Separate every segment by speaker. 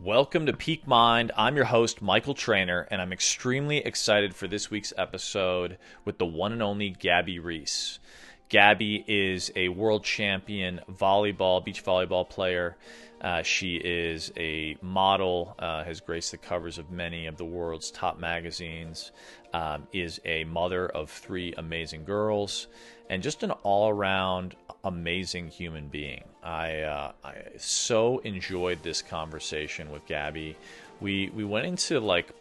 Speaker 1: Welcome to Peak Mind. I'm your host, Michael Trainer, and I'm extremely excited for this week's episode with the one and only Gabby Reece. Gabby is a world champion volleyball, beach volleyball player. Uh, she is a model, uh, has graced the covers of many of the world's top magazines, um, is a mother of three amazing girls, and just an all around amazing human being. I, uh, I so enjoyed this conversation with Gabby. We, we went into like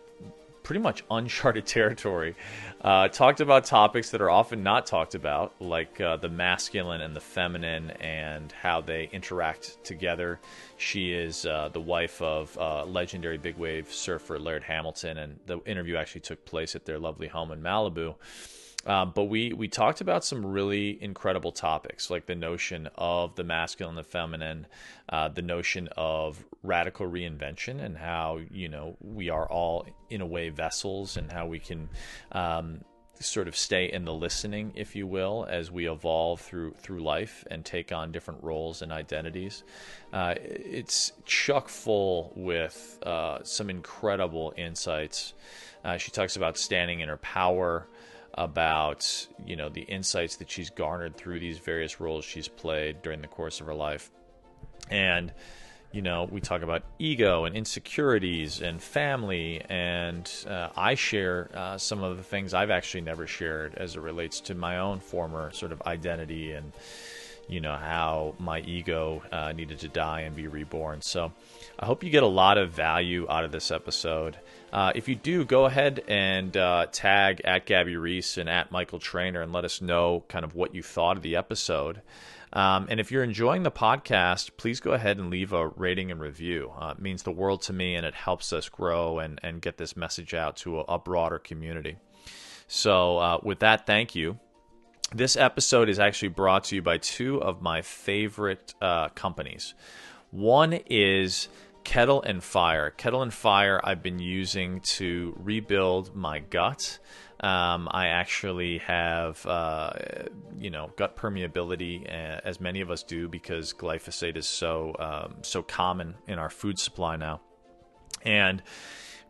Speaker 1: pretty much uncharted territory. Uh, talked about topics that are often not talked about, like uh, the masculine and the feminine and how they interact together. She is uh, the wife of uh, legendary big wave surfer Laird Hamilton, and the interview actually took place at their lovely home in Malibu. Uh, but we we talked about some really incredible topics, like the notion of the masculine and the feminine, uh, the notion of radical reinvention, and how you know we are all in a way vessels, and how we can. Um, sort of stay in the listening, if you will, as we evolve through through life and take on different roles and identities. Uh, it's chock full with uh, some incredible insights. Uh, she talks about standing in her power, about you know the insights that she's garnered through these various roles she's played during the course of her life. And you know we talk about ego and insecurities and family. And uh, i share uh, some of the things i've actually never shared as it relates to my own former sort of identity and you know how my ego uh, needed to die and be reborn. So i hope you get a lot of value out of this episode uh, if you do, go ahead and uh, tag at Gabby Reece and at Michael Trainer and let us know kind of what you thought of the episode. Um, and if you're enjoying the podcast, please go ahead and leave a rating and review. Uh, it means the world to me and it helps us grow and, and get this message out to a, a broader community. So, uh, with that, thank you. This episode is actually brought to you by two of my favorite uh, companies. One is Kettle and Fire. Kettle and Fire I've been using to rebuild my gut. Um, I actually have, uh, you know, gut permeability, uh, as many of us do, because glyphosate is so um, so common in our food supply now. And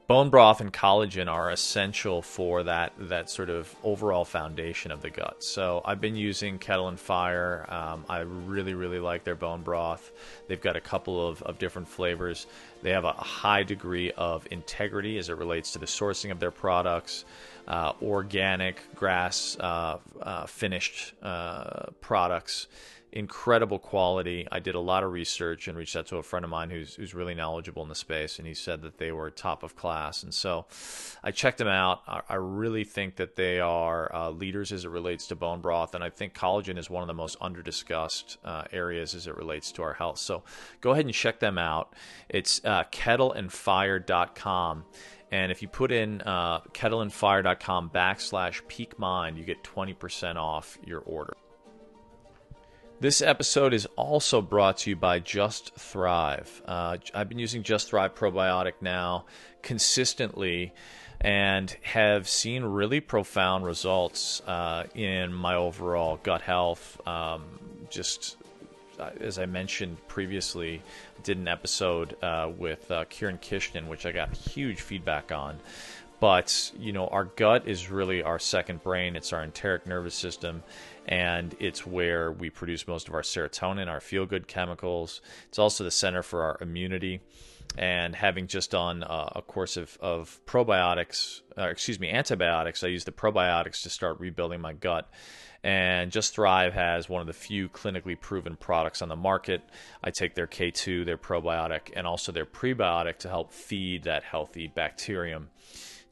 Speaker 1: bone broth and collagen are essential for that that sort of overall foundation of the gut. So I've been using Kettle and Fire. Um, I really really like their bone broth. They've got a couple of, of different flavors. They have a high degree of integrity as it relates to the sourcing of their products. Uh, organic grass uh, uh, finished uh, products incredible quality. I did a lot of research and reached out to a friend of mine who's who's really knowledgeable in the space, and he said that they were top of class. And so, I checked them out. I, I really think that they are uh, leaders as it relates to bone broth, and I think collagen is one of the most underdiscussed uh, areas as it relates to our health. So, go ahead and check them out. It's uh, kettleandfire.com. And if you put in uh, kettleandfire.com backslash peak mind, you get 20% off your order. This episode is also brought to you by Just Thrive. Uh, I've been using Just Thrive probiotic now consistently and have seen really profound results uh, in my overall gut health. Um, just uh, as I mentioned previously, did an episode uh, with uh, Kiran Krishnan, which I got huge feedback on. But you know, our gut is really our second brain. It's our enteric nervous system, and it's where we produce most of our serotonin, our feel good chemicals. It's also the center for our immunity. And having just done uh, a course of, of probiotics, uh, excuse me, antibiotics, I used the probiotics to start rebuilding my gut. And Just Thrive has one of the few clinically proven products on the market. I take their K2, their probiotic, and also their prebiotic to help feed that healthy bacterium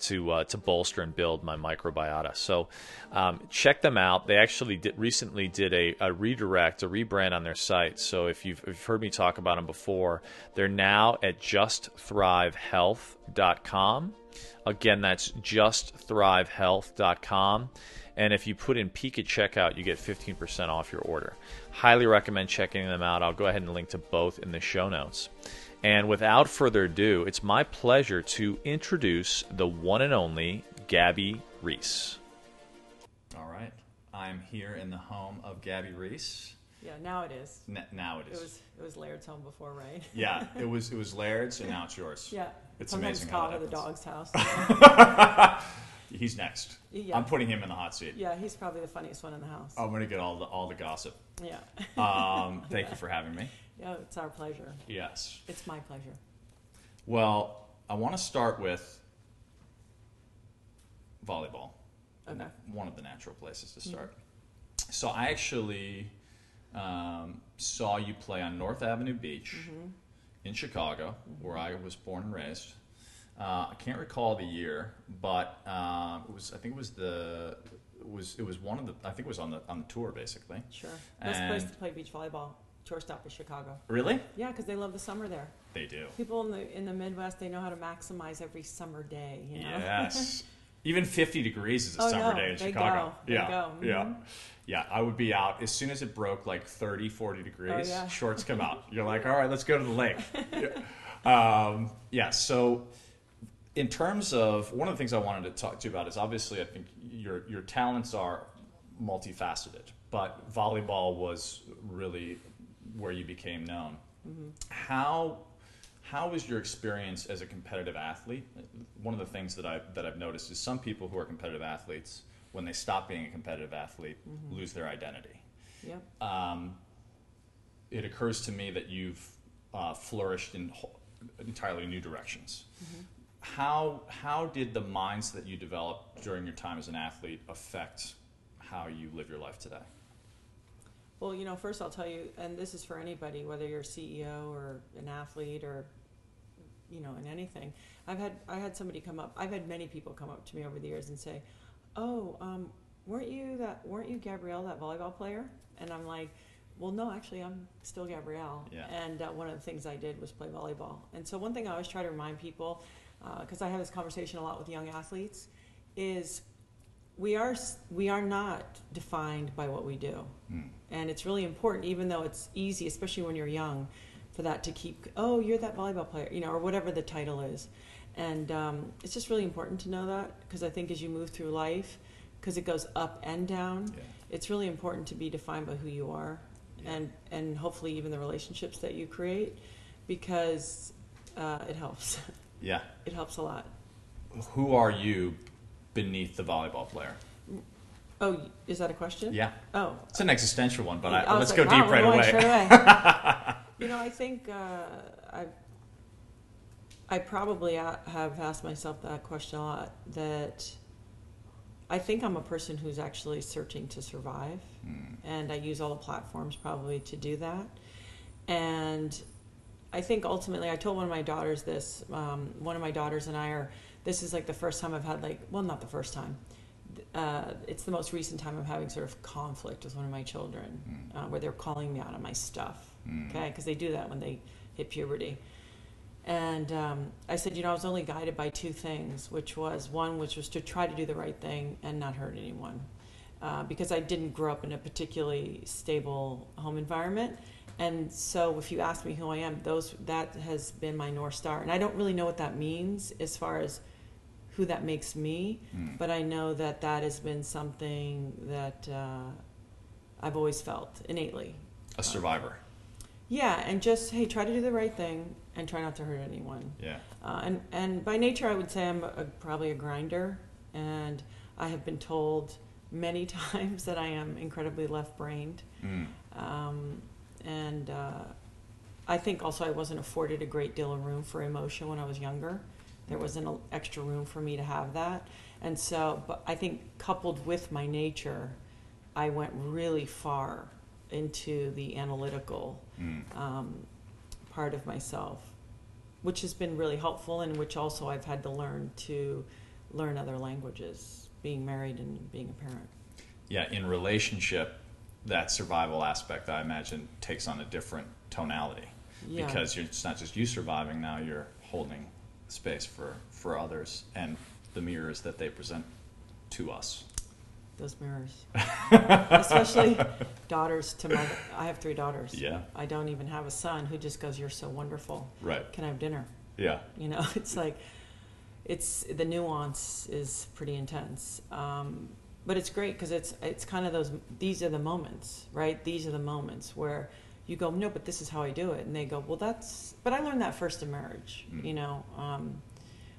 Speaker 1: to uh, to bolster and build my microbiota. So um, check them out. They actually did, recently did a, a, redirect, a rebrand on their site. So if you've, if you've heard me talk about them before, they're now at justthrivehealth.com. Again, that's justthrivehealth.com. And if you put in peak at checkout, you get 15% off your order. Highly recommend checking them out. I'll go ahead and link to both in the show notes. And without further ado, it's my pleasure to introduce the one and only Gabby Reece. All right. I'm here in the home of Gabby Reece.
Speaker 2: Yeah, now it is.
Speaker 1: N- now it
Speaker 2: It
Speaker 1: is.
Speaker 2: was it was Laird's home before, right?
Speaker 1: yeah, it was it was Laird's, and now it's yours.
Speaker 2: Yeah.
Speaker 1: It's
Speaker 2: Sometimes
Speaker 1: amazing how
Speaker 2: Kava,
Speaker 1: that
Speaker 2: the dog's house.
Speaker 1: He's next.
Speaker 2: Yeah.
Speaker 1: I'm putting him in the hot seat.
Speaker 2: yeah, he's probably the funniest one in the house.
Speaker 1: I'm gonna get all the all the gossip.
Speaker 2: Yeah.
Speaker 1: Um, thank you for having me.
Speaker 2: Yeah, it's our pleasure.
Speaker 1: Yes.
Speaker 2: It's my pleasure.
Speaker 1: Well, I want to start with volleyball.
Speaker 2: Okay.
Speaker 1: One of the natural places to start. So I actually um, saw you play on North Avenue Beach
Speaker 2: Mm-hmm.
Speaker 1: in Chicago, where I was born and raised. Uh, I can't recall the year, but uh, it was. I think it was the. It was. It was one of the. I think it was on the on the tour basically.
Speaker 2: Sure. Best place
Speaker 1: And-
Speaker 2: to play beach volleyball. Shortstop is Chicago.
Speaker 1: Really?
Speaker 2: Yeah, because they love the summer there.
Speaker 1: They do.
Speaker 2: People in the in the Midwest, they know how to maximize every summer day. You know?
Speaker 1: Yes. Even 50 degrees is a
Speaker 2: Oh,
Speaker 1: summer
Speaker 2: no,
Speaker 1: day in Chicago.
Speaker 2: go.
Speaker 1: Yeah.
Speaker 2: go.
Speaker 1: Yeah. Yeah. I would be out as soon as it broke like 30, 40 degrees,
Speaker 2: Oh, yeah.
Speaker 1: shorts come out. You're like, all right, let's go to the lake. yeah. Um, yeah. So, in terms of one of the things I wanted to talk to you about is obviously I think your, your talents are multifaceted, but volleyball was really where you became known.
Speaker 2: Mm-hmm.
Speaker 1: How how was your experience as a competitive athlete? One of the things that I that I've noticed is some people who are competitive athletes, when they stop being a competitive athlete,
Speaker 2: Mm-hmm.
Speaker 1: lose their identity.
Speaker 2: Yep.
Speaker 1: Um, it occurs to me that you've uh, flourished in entirely new directions.
Speaker 2: Mm-hmm.
Speaker 1: How how did the minds that you developed during your time as an athlete affect how you live your life today?
Speaker 2: Well, you know, first I'll tell you, and this is for anybody, whether you're a CEO or an athlete or, you know, in anything. I've had I had somebody come up. I've had many people come up to me over the years and say, "Oh, um, weren't you that? Weren't you Gabrielle, that volleyball player?" And I'm like, "Well, no, actually, I'm still Gabrielle."
Speaker 1: Yeah.
Speaker 2: And uh, one of the things I did was play volleyball. And so one thing I always try to remind people, because I have this conversation a lot with young athletes, is we are we are not defined by what we do and it's really important even though it's easy especially when you're young for that to keep oh you're that volleyball player you know or whatever the title is and um, it's just really important to know that because i think as you move through life because it goes up and down
Speaker 1: Yeah.
Speaker 2: it's really important to be defined by who you are
Speaker 1: Yeah.
Speaker 2: and and hopefully even the relationships that you create because uh, it helps
Speaker 1: Yeah.
Speaker 2: it helps a lot
Speaker 1: Who are you beneath the volleyball player?
Speaker 2: oh is that a question
Speaker 1: Yeah.
Speaker 2: oh
Speaker 1: It's an existential one, but I,
Speaker 2: I
Speaker 1: let's
Speaker 2: like,
Speaker 1: go
Speaker 2: wow,
Speaker 1: deep right away.
Speaker 2: straight away. you know, I think uh, I I probably have asked myself that question a lot. That I think I'm a person who's actually searching to survive,
Speaker 1: Mm.
Speaker 2: and I use all the platforms probably to do that. And I think ultimately, I told one of my daughters this. Um, one of my daughters and I are. This is like the first time I've had like, well, not the first time. Uh, it's the most recent time I'm having sort of conflict with one of my children,
Speaker 1: Mm.
Speaker 2: uh, where they're calling me out on my stuff.
Speaker 1: Mm.
Speaker 2: Okay, because they do that when they hit puberty. And um, I said, you know, I was only guided by two things, which was one, which was to try to do the right thing and not hurt anyone, uh, because I didn't grow up in a particularly stable home environment. And so, if you ask me who I am, those that has been my north star. And I don't really know what that means as far as who that makes me,
Speaker 1: Mm.
Speaker 2: but I know that that has been something that uh, I've always felt innately.
Speaker 1: A survivor.
Speaker 2: Yeah, and just hey, try to do the right thing and try not to hurt anyone.
Speaker 1: Yeah.
Speaker 2: Uh, and and by nature, I would say I'm a, probably a grinder, and I have been told many times that I am incredibly left-brained,
Speaker 1: Mm.
Speaker 2: um, and uh, I think also I wasn't afforded a great deal of room for emotion when I was younger. There wasn't an extra room for me to have that, and so but I think coupled with my nature, I went really far into the analytical
Speaker 1: Mm.
Speaker 2: um, part of myself, which has been really helpful, and which also I've had to learn to learn other languages, being married and being a parent.
Speaker 1: Yeah. In relationship, that survival aspect, I imagine, takes on a different tonality
Speaker 2: Yeah.
Speaker 1: because you're, it's not just you surviving. Now you're holding space for for others and the mirrors that they present to us.
Speaker 2: those mirrors, especially daughters to my. I have three daughters.
Speaker 1: Yeah.
Speaker 2: I don't even have a son who just goes, "You're so wonderful.
Speaker 1: Right.
Speaker 2: Can I have dinner?"
Speaker 1: Yeah.
Speaker 2: You know, it's like, it's the nuance is pretty intense. Um, but it's great because it's it's kind of those these are the moments right these are the moments where you go no but this is how i do it and they go well that's but i learned that first in marriage
Speaker 1: Mm.
Speaker 2: you know um,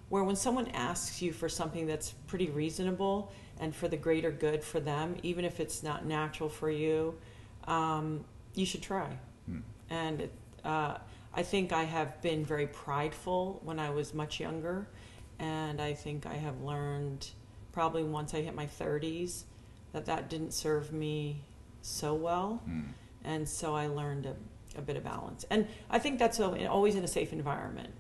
Speaker 2: where when someone asks you for something that's pretty reasonable and for the greater good for them even if it's not natural for you um, you should try
Speaker 1: Hmm.
Speaker 2: and it, uh, I think I have been very prideful when I was much younger, and I think I have learned probably once I hit my 30s that that didn't serve me so well,
Speaker 1: Hmm.
Speaker 2: And so I learned a, a bit of balance. And I think that's a, always in a safe environment.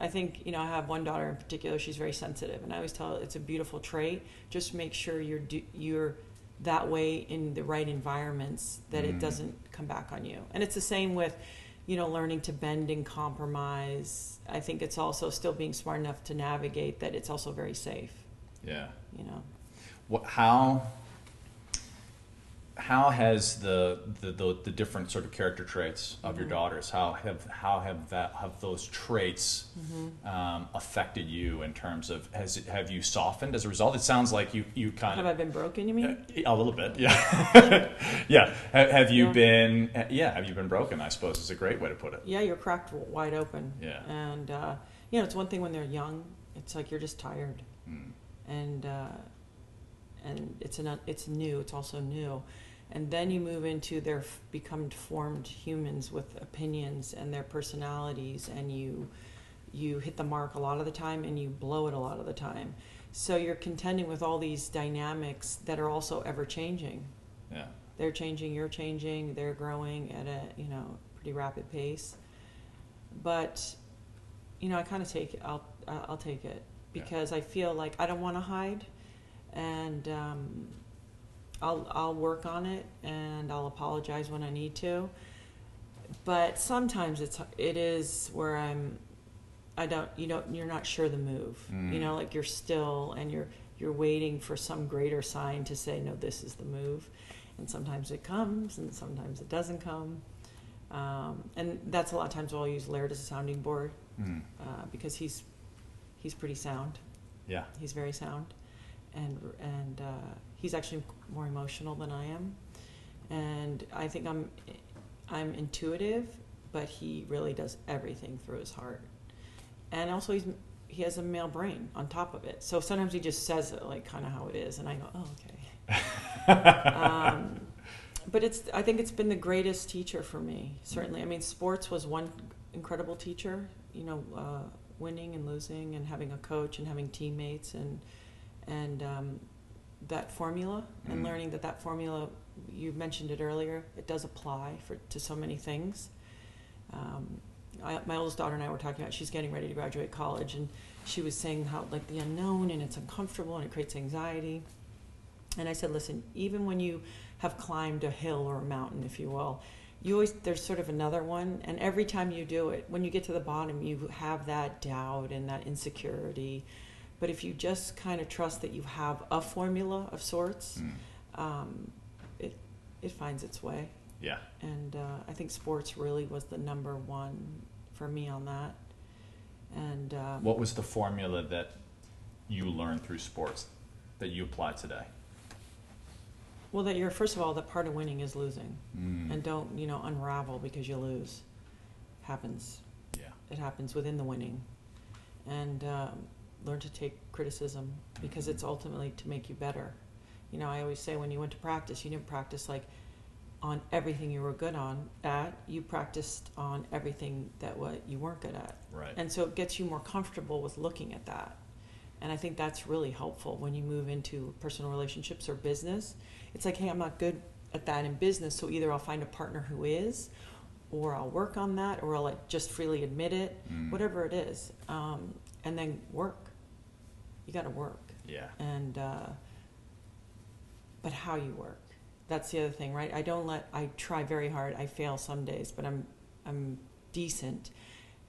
Speaker 2: I think you know I have one daughter in particular. She's very sensitive, and I always tell her it's a beautiful trait. Just make sure you're do, you're that way in the right environments that
Speaker 1: Mm.
Speaker 2: it doesn't come back on you. And it's the same with you know learning to bend and compromise. I think it's also still being smart enough to navigate that it's also very safe.
Speaker 1: Yeah.
Speaker 2: You know.
Speaker 1: What, how how has the, the, the, the different sort of character traits of your
Speaker 2: Mhm.
Speaker 1: daughters how have how have that have those traits um, affected you in terms of has it, have you softened as a result? It sounds like you you kind
Speaker 2: Have
Speaker 1: of have
Speaker 2: I been broken? You mean?
Speaker 1: a little bit, yeah, yeah. Have, have you
Speaker 2: Yeah.
Speaker 1: been yeah? Have you been broken? I suppose is a great way to put it.
Speaker 2: yeah, you're cracked wide open.
Speaker 1: Yeah.
Speaker 2: And uh, you know, it's one thing when they're young. It's like you're just tired.
Speaker 1: Mm.
Speaker 2: and uh, and it's an it's new. It's also new, and then you move into their f- become formed humans with opinions and their personalities, and you you hit the mark a lot of the time, and you blow it a lot of the time. So you're contending with all these dynamics that are also ever changing.
Speaker 1: Yeah,
Speaker 2: They're changing, you're changing, they're growing at a you know pretty rapid pace. But you know, I kind of take it. I'll I'll take it
Speaker 1: Yeah.
Speaker 2: because I feel like I don't want to hide, and um, I'll I'll work on it and I'll apologize when I need to. But sometimes it's it is where I'm. I don't. You don't. You're not sure the move.
Speaker 1: Mm.
Speaker 2: You know, like you're still and you're you're waiting for some greater sign to say no. This is the move, and sometimes it comes and sometimes it doesn't come. Um, and that's a lot of times I'll use Laird as a sounding board
Speaker 1: Mm.
Speaker 2: uh, because he's he's pretty sound.
Speaker 1: yeah,
Speaker 2: He's very sound, and and uh, he's actually more emotional than I am, and I think I'm I'm intuitive, but he really does everything through his heart, and also he's he has a male brain on top of it. So sometimes he just says it like kind of how it is, and I go, oh okay. um, but it's I think it's been the greatest teacher for me. Certainly, I mean, sports was one incredible teacher. You know, uh, winning and losing, and having a coach, and having teammates, and and um, that formula, and
Speaker 1: Mhm.
Speaker 2: learning that that formula. You mentioned it earlier. It does apply for to so many things. Um, I, my oldest daughter and I were talking about. She's getting ready to graduate college, and she was saying how like the unknown and it's uncomfortable and it creates anxiety. And I said, listen, even when you have climbed a hill or a mountain, if you will, you always there's sort of another one, and every time you do it, when you get to the bottom, you have that doubt and that insecurity. But if you just kind of trust that you have a formula of sorts,
Speaker 1: Mm.
Speaker 2: um, it it finds its way.
Speaker 1: yeah,
Speaker 2: And uh, I think sports really was the number one for me on that. And um,
Speaker 1: What was the formula that you learned through sports that you apply today?
Speaker 2: well, that you're first of all that part of winning is losing.
Speaker 1: Mm.
Speaker 2: and don't you know unravel because you lose happens
Speaker 1: yeah,
Speaker 2: it happens within the winning and um, learn to take criticism because it's ultimately to make you better you know i always say when you went to practice you didn't practice like on everything you were good on at you practiced on everything that what you weren't good at
Speaker 1: right.
Speaker 2: and so it gets you more comfortable with looking at that. And I think that's really helpful when you move into personal relationships or business. It's like, hey, I'm not good at that in business, so either I'll find a partner who is, or I'll work on that, or I'll like just freely admit it,
Speaker 1: Mm.
Speaker 2: whatever it is. Um, and then work. You got to work.
Speaker 1: yeah,
Speaker 2: And, uh, but how you work. That's the other thing, right? I don't let, I try very hard. I fail some days, but I'm, I'm decent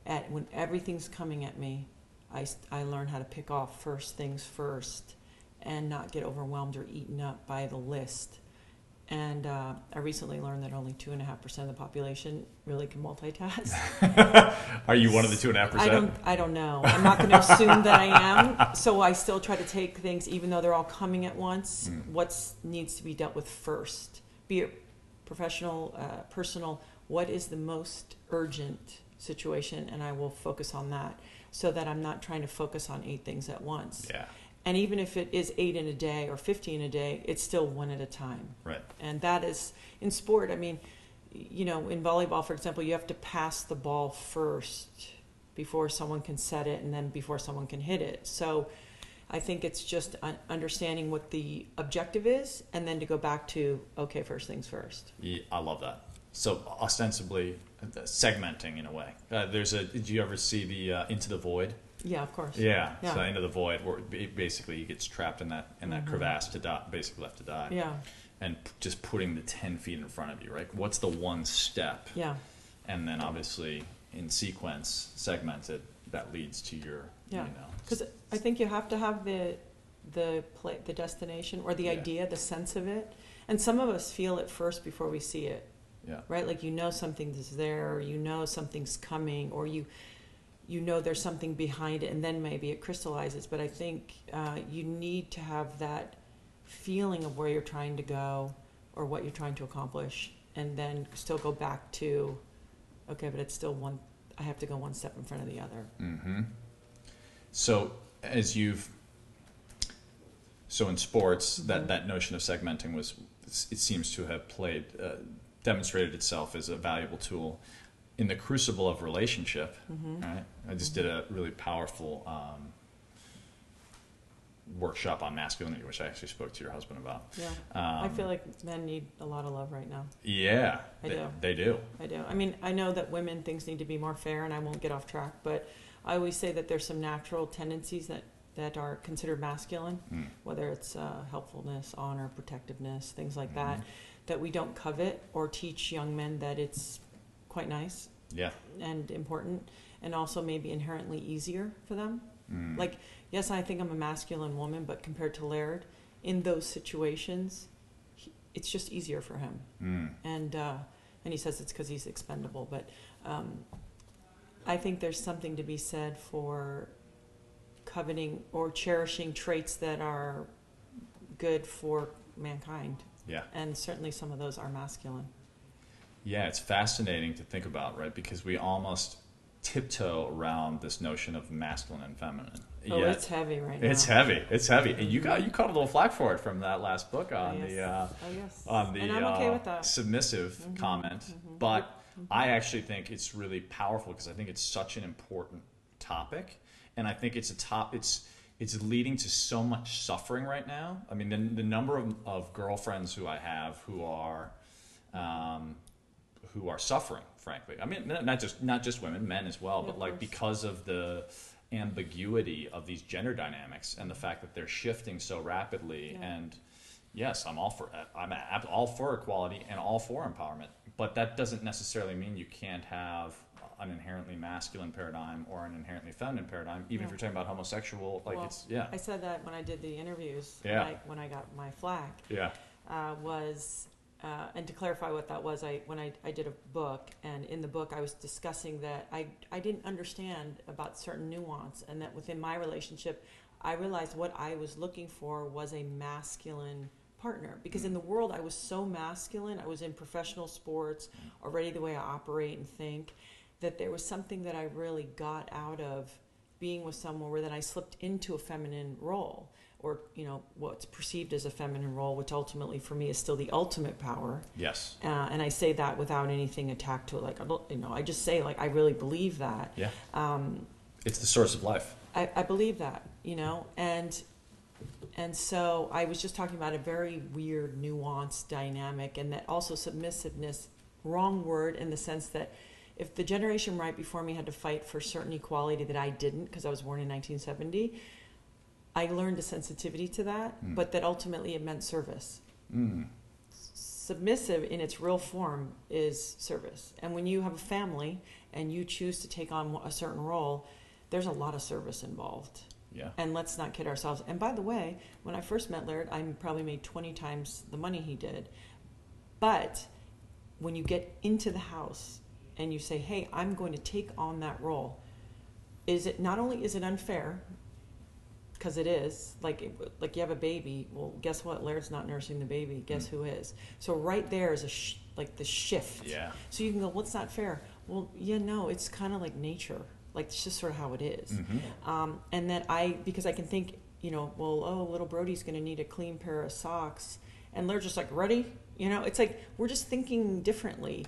Speaker 2: at when everything's coming at me. I I learn how to pick off first things first and not get overwhelmed or eaten up by the list And uh, I recently learned that only two and a half percent of the population really can multitask.
Speaker 1: Are you one of the two and a half percent?
Speaker 2: I don't. I don't know. I'm not going to assume that I am. So I still try to take things, even though they're all coming at once.
Speaker 1: Mm.
Speaker 2: What needs to be dealt with first? Be it professional, uh, personal. What is the most urgent situation, and I will focus on that, so that I'm not trying to focus on eight things at once.
Speaker 1: Yeah,
Speaker 2: And even if it is eight in a day or fifteen a day, it's still one at a time
Speaker 1: right.
Speaker 2: and that is in sport i mean you know in volleyball for example you have to pass the ball first before someone can set it and then before someone can hit it so i think it's just un- understanding what the objective is and then to go back to okay first things first
Speaker 1: Yeah, I love that. So ostensibly uh, segmenting in a way. Uh, there's a. Did you ever see the uh, Into the Void?
Speaker 2: Yeah of course
Speaker 1: Yeah. So Into the Void, where ba- basically he gets trapped in that in that
Speaker 2: Mhm.
Speaker 1: crevasse to die, basically left to die.
Speaker 2: yeah
Speaker 1: And p- just putting the ten feet in front of you, right? What's the one step?
Speaker 2: yeah
Speaker 1: And then obviously in sequence, segmented, that leads to your.
Speaker 2: Yeah.
Speaker 1: You know.
Speaker 2: because i think you have to have the the play, the destination or the
Speaker 1: Yeah.
Speaker 2: idea the sense of it and some of us feel it first before we see it
Speaker 1: Yeah.
Speaker 2: right like you know something something's there or you know something's coming or you you know there's something behind it and then maybe it crystallizes but i think uh, you need to have that feeling of where you're trying to go or what you're trying to accomplish and then still go back to okay but it's still one i have to go one step in front of the other
Speaker 1: Mm-hmm. So as you've so in sports that
Speaker 2: Mhm.
Speaker 1: that notion of segmenting was it seems to have played uh, demonstrated itself as a valuable tool in the crucible of relationship.
Speaker 2: mm-hmm.
Speaker 1: Right. I just did a really powerful um, workshop on masculinity, which I actually spoke to your husband about.
Speaker 2: yeah
Speaker 1: Um,
Speaker 2: i feel like men need a lot of love right now
Speaker 1: yeah,
Speaker 2: I
Speaker 1: they,
Speaker 2: do.
Speaker 1: they do.
Speaker 2: I do. I mean, I know that women things need to be more fair, and I won't get off track. But I always say that there's some natural tendencies that that are considered masculine,
Speaker 1: Mm.
Speaker 2: whether it's uh, helpfulness, honor, protectiveness, things like
Speaker 1: Mhm.
Speaker 2: that, that we don't covet or teach young men that it's quite nice
Speaker 1: Yeah.
Speaker 2: and important, and also maybe inherently easier for them.
Speaker 1: Mm.
Speaker 2: Like, yes, I think I'm a masculine woman, but compared to Laird, in those situations, he, it's just easier for him
Speaker 1: Mm.
Speaker 2: and uh, and he says it's because he's expendable. But um, I think there's something to be said for coveting or cherishing traits that are good for mankind,
Speaker 1: Yeah.
Speaker 2: and certainly some of those are masculine.
Speaker 1: Yeah, it's fascinating to think about, right? Because we almost tiptoe around this notion of masculine and feminine.
Speaker 2: Oh,
Speaker 1: Yet-
Speaker 2: it's heavy right now.
Speaker 1: it's heavy. It's heavy, and you got you caught a little flack for it from that last book
Speaker 2: Oh,
Speaker 1: on
Speaker 2: yes.
Speaker 1: the uh,
Speaker 2: oh yes.
Speaker 1: on the
Speaker 2: okay
Speaker 1: uh, submissive
Speaker 2: Mhm,
Speaker 1: comment.
Speaker 2: mhm.
Speaker 1: But
Speaker 2: Mhm.
Speaker 1: I actually think it's really powerful because I think it's such an important topic, and I think it's a top. It's it's leading to so much suffering right now. I mean, the, the number of, of girlfriends who I have who are um, who are suffering, frankly. I mean, not just not just women, men as well,
Speaker 2: Yeah,
Speaker 1: but like because of the ambiguity of these gender dynamics and the fact that they're shifting so rapidly
Speaker 2: Yeah.
Speaker 1: and yes i'm all for i'm all for equality and all for empowerment but that doesn't necessarily mean you can't have an inherently masculine paradigm or an inherently feminine paradigm even
Speaker 2: Yeah.
Speaker 1: if you're talking about homosexual like
Speaker 2: Well,
Speaker 1: it's yeah
Speaker 2: I said that when I did the interviews.
Speaker 1: Yeah.
Speaker 2: When I, when I got my flack.
Speaker 1: yeah
Speaker 2: uh, was, uh, and to clarify what that was, I when I, I did a book, and in the book I was discussing that I I didn't understand about certain nuance, and that within my relationship, I realized what I was looking for was a masculine partner because in the world I was so masculine. I was in professional sports, already the way I operate and think, that there was something that I really got out of being with someone where then I slipped into a feminine role or you know what's perceived as a feminine role which ultimately for me is still the ultimate power.
Speaker 1: Yes.
Speaker 2: Uh, and I say that without anything attacked to it like I you know I just say like I really believe that.
Speaker 1: Yeah.
Speaker 2: Um,
Speaker 1: it's the source of life.
Speaker 2: I, I believe that, you know, and and so I was just talking about a very weird, nuanced dynamic, and that also submissiveness, wrong word in the sense that if the generation right before me had to fight for certain equality that I didn't because I was born in 1970, I learned a sensitivity to that,
Speaker 1: Mm.
Speaker 2: but that ultimately it meant service.
Speaker 1: mm.
Speaker 2: Submissive in its real form is service, and when you have a family and you choose to take on a certain role, there's a lot of service involved.
Speaker 1: yeah
Speaker 2: And let's not kid ourselves. And by the way, when I first met Laird, I probably made 20 times the money he did. But when you get into the house and you say, "Hey, I'm going to take on that role," is it not only is it unfair because it is like like you have a baby. Well, guess what? Laird's not nursing the baby. Guess who is? So right there is a sh- like the shift.
Speaker 1: Yeah.
Speaker 2: So you can go, "What's not fair?" Well, yeah, no, it's kind of like nature. Like it's just sort of how it is.
Speaker 1: Mhm.
Speaker 2: Um, and then I, because I can think, you know, well, oh, little Brody's going to need a clean pair of socks, and they're just like, ready? You know, it's like we're just thinking differently.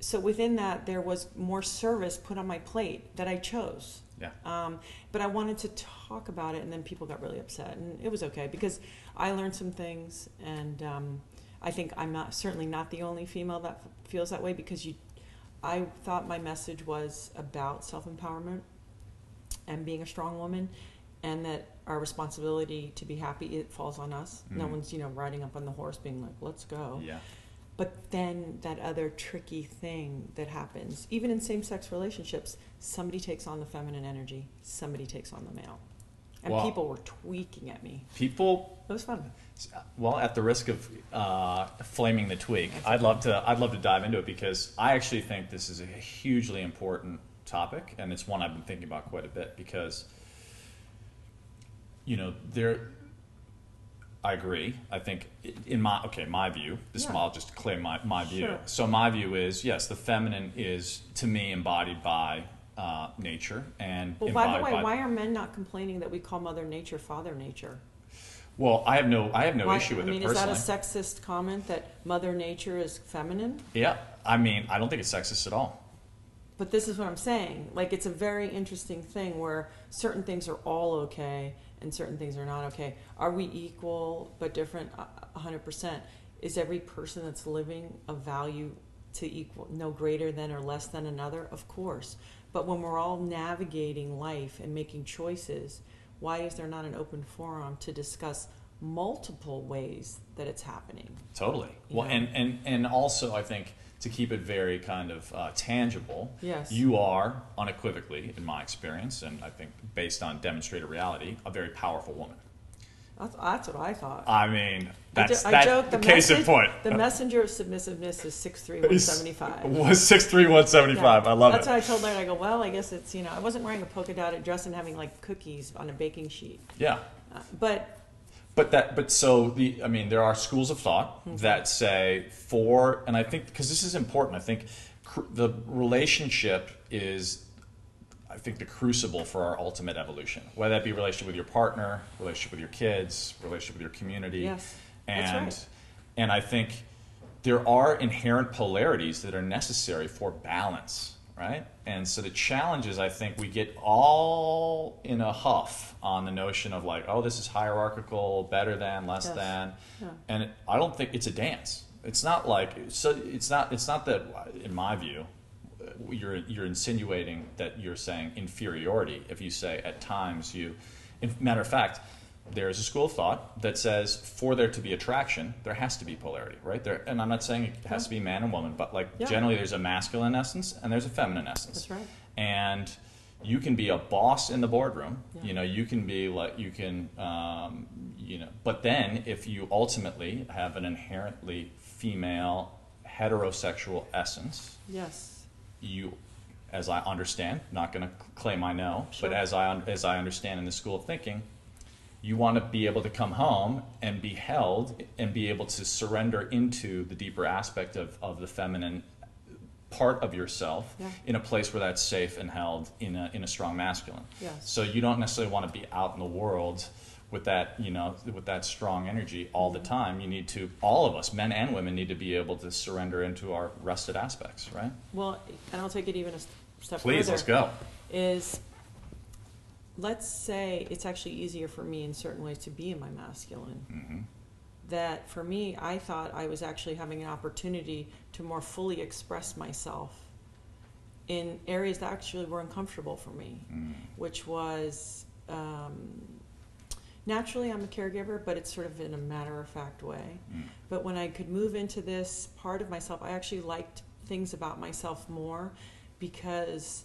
Speaker 2: So within that, there was more service put on my plate that I chose.
Speaker 1: Yeah.
Speaker 2: Um, but I wanted to talk about it, and then people got really upset, and it was okay because I learned some things, and um, I think I'm not certainly not the only female that f- feels that way because you. I thought my message was about self empowerment and being a strong woman, and that our responsibility to be happy it falls on us. No
Speaker 1: Mhm.
Speaker 2: one's you know riding up on the horse being like, "Let's go."
Speaker 1: Yeah.
Speaker 2: But then that other tricky thing that happens, even in same sex relationships, somebody takes on the feminine energy, somebody takes on the male. And
Speaker 1: Wow.
Speaker 2: people were tweaking at me.
Speaker 1: People
Speaker 2: It was fun.
Speaker 1: Well, at the risk of uh, flaming the tweak, I'd love to. I'd love to dive into it because I actually think this is a hugely important topic, and it's one I've been thinking about quite a bit because, you know, there. I agree. I think in my okay, my view. This
Speaker 2: Yeah.
Speaker 1: I'll just claim my my view.
Speaker 2: Sure.
Speaker 1: So my view is yes, the feminine is to me embodied by uh, nature and
Speaker 2: Well, by the way,
Speaker 1: by.
Speaker 2: why are men not complaining that we call Mother Nature Father Nature?
Speaker 1: well, I have no I have no
Speaker 2: Why-
Speaker 1: issue with
Speaker 2: I mean,
Speaker 1: it
Speaker 2: is that a sexist comment that Mother Nature is feminine?
Speaker 1: yeah, I mean, I don't think it's sexist at all.
Speaker 2: But this is what I'm saying. Like, it's a very interesting thing where certain things are all okay and certain things are not okay. Are we equal but different? A- a hundred percent. Is every person that's living of value to equal, no greater than or less than another? Of course. But when we're all navigating life and making choices, why is there not an open forum to discuss multiple ways that it's happening?
Speaker 1: Totally. Well,
Speaker 2: Yeah.
Speaker 1: and, and, and also, I think to keep it very kind of uh, tangible,
Speaker 2: Yes.
Speaker 1: you are unequivocally, in my experience, and I think based on demonstrated reality, a very powerful woman.
Speaker 2: That's, that's what I thought.
Speaker 1: I mean,
Speaker 2: I
Speaker 1: that's,
Speaker 2: jo- I joke,
Speaker 1: the, case in point.
Speaker 2: The messenger of submissiveness is six three one seventy five.
Speaker 1: Was six three one seventy five. I love
Speaker 2: That's
Speaker 1: it.
Speaker 2: That's what I told Larry. I go, well, I guess it's you know, I wasn't wearing a polka dotted dress and having like cookies on a baking sheet,
Speaker 1: yeah.
Speaker 2: uh, but
Speaker 1: But that, but so the, I mean, there are schools of thought
Speaker 2: Mm-hmm.
Speaker 1: that say for, and I think because this is important. I think cr- the relationship is, I think, the crucible for our ultimate evolution. Whether that be relationship with your partner, relationship with your kids, relationship with your community,
Speaker 2: Yes, that's
Speaker 1: and
Speaker 2: right.
Speaker 1: and I think there are inherent polarities that are necessary for balance, right? And so the challenge is, I think we get all in a huff on the notion of like, oh, this is hierarchical, better than, less
Speaker 2: Yes.
Speaker 1: than,
Speaker 2: Yeah.
Speaker 1: and it, I don't think it's a dance. It's not like so. It's not. It's not that, in my view, you're you're insinuating that you're saying inferiority if you say at times you. In matter of fact, there is a school of thought that says for there to be attraction, there has to be polarity, right? There, and I'm not saying it has to be man and woman, but like
Speaker 2: Yeah.
Speaker 1: generally there's a masculine essence and there's a feminine essence.
Speaker 2: That's right.
Speaker 1: And you can be a boss in the boardroom.
Speaker 2: Yeah.
Speaker 1: You know, you can be like you can, um, you know. But then if you ultimately have an inherently female heterosexual essence,
Speaker 2: yes,
Speaker 1: you, as I understand, not going to claim I know,
Speaker 2: Sure.
Speaker 1: but as I as I understand in the school of thinking, you want to be able to come home and be held and be able to surrender into the deeper aspect of, of the feminine part of yourself
Speaker 2: Yeah.
Speaker 1: in a place where that's safe and held in a, in a strong masculine.
Speaker 2: Yes.
Speaker 1: So you don't necessarily want to be out in the world with that, you know, with that strong energy all the
Speaker 2: Mm-hmm.
Speaker 1: time. You need to, all of us, men and women, need to be able to surrender into our rested aspects, right?
Speaker 2: well, and I'll take it even a step
Speaker 1: Please,
Speaker 2: further.
Speaker 1: Please, let's go.
Speaker 2: Is let's say it's actually easier for me in certain ways to be in my masculine.
Speaker 1: hmm
Speaker 2: that for me, I thought I was actually having an opportunity to more fully express myself in areas that actually were uncomfortable for me,
Speaker 1: Mm.
Speaker 2: which was um, naturally I'm a caregiver, but it's sort of in a matter of fact way.
Speaker 1: Mm.
Speaker 2: But when I could move into this part of myself, I actually liked things about myself more because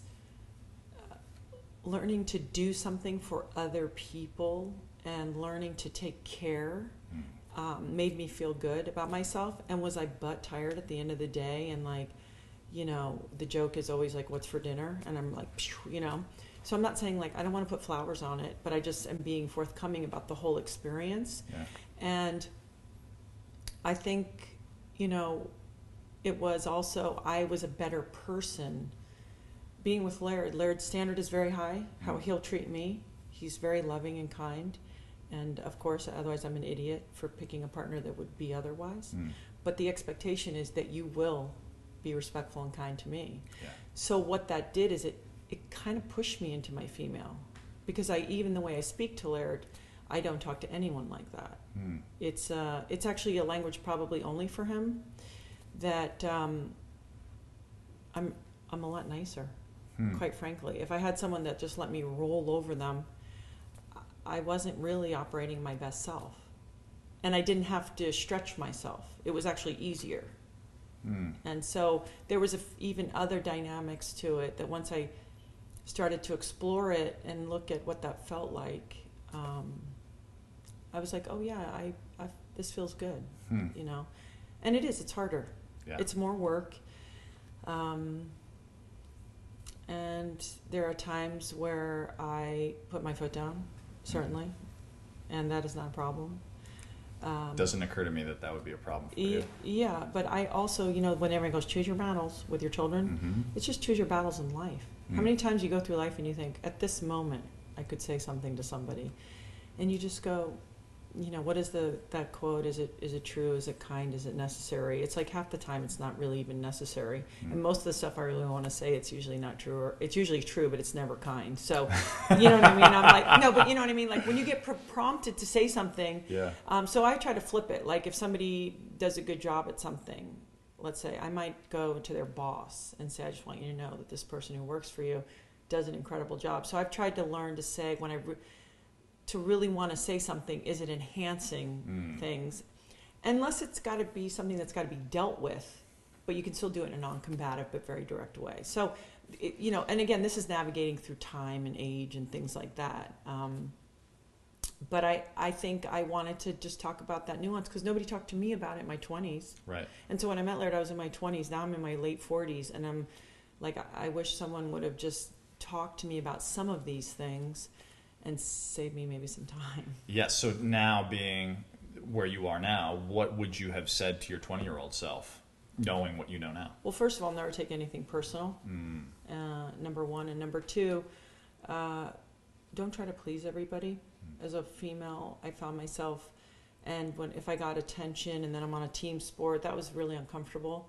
Speaker 2: learning to do something for other people and learning to take care
Speaker 1: Mm.
Speaker 2: um, made me feel good about myself. And was I butt tired at the end of the day? And like, you know, the joke is always like, "What's for dinner?" And I'm like, you know. So I'm not saying like I don't want to put flowers on it, but I just am being forthcoming about the whole experience.
Speaker 1: Yeah.
Speaker 2: And I think, you know, it was also I was a better person being with Laird. Laird's standard is very high. How
Speaker 1: Mm.
Speaker 2: he'll treat me, he's very loving and kind. And of course, otherwise I'm an idiot for picking a partner that would be otherwise.
Speaker 1: Mm.
Speaker 2: But the expectation is that you will be respectful and kind to me.
Speaker 1: Yeah.
Speaker 2: So what that did is it it kind of pushed me into my female because I even the way I speak to Laird, I don't talk to anyone like that.
Speaker 1: Mm.
Speaker 2: It's uh, it's actually a language probably only for him. That um, I'm I'm a lot nicer,
Speaker 1: Hmm.
Speaker 2: quite frankly. If I had someone that just let me roll over them, I wasn't really operating my best self, and I didn't have to stretch myself. It was actually easier,
Speaker 1: Mm.
Speaker 2: and so there was a f even other dynamics to it. That once I started to explore it and look at what that felt like, um, I was like, oh yeah, I, I this feels good
Speaker 1: Hmm.
Speaker 2: you know and it is it's harder
Speaker 1: Yeah.
Speaker 2: it's more work um, and there are times where i put my foot down certainly and that is not a problem um,
Speaker 1: Doesn't occur to me that that would be a problem for you.
Speaker 2: yeah but i also you know when everyone goes choose your battles with your children
Speaker 1: Mm-hmm.
Speaker 2: it's just choose your battles in life how
Speaker 1: Mm.
Speaker 2: many times you go through life and you think at this moment i could say something to somebody and you just go you know what is the that quote is it is it true is it kind is it necessary it's like half the time it's not really even necessary
Speaker 1: Mm.
Speaker 2: and most of the stuff i really want to say it's usually not true or it's usually true but it's never kind so you know what i mean i'm like no but you know what i mean like when you get pr- prompted to say something
Speaker 1: Yeah.
Speaker 2: um, so I try to flip it. Like if somebody does a good job at something, let's say I might go to their boss and say, "I just want you to know that this person who works for you does an incredible job." So I've tried to learn to say when I re- to really want to say something, is it enhancing
Speaker 1: Mm.
Speaker 2: things? Unless it's got to be something that's got to be dealt with, but you can still do it in a non-combative but very direct way. So, it, you know, and again, this is navigating through time and age and things like that. Um, but I, I think I wanted to just talk about that nuance because nobody talked to me about it in my 20s.
Speaker 1: Right.
Speaker 2: And so when I met Laird, I was in my 20s. Now I'm in my late 40s. And I'm like, I- I wish someone would have just talked to me about some of these things and save me maybe some time.
Speaker 1: Yes. So now being where you are now, what would you have said to your 20 year old self, knowing what you know now?
Speaker 2: Well, first of all, never take anything personal,
Speaker 1: Mm.
Speaker 2: uh, number one. And number two, uh, don't try to please everybody. As a female, I found myself, and when if I got attention and then I'm on a team sport, that was really uncomfortable.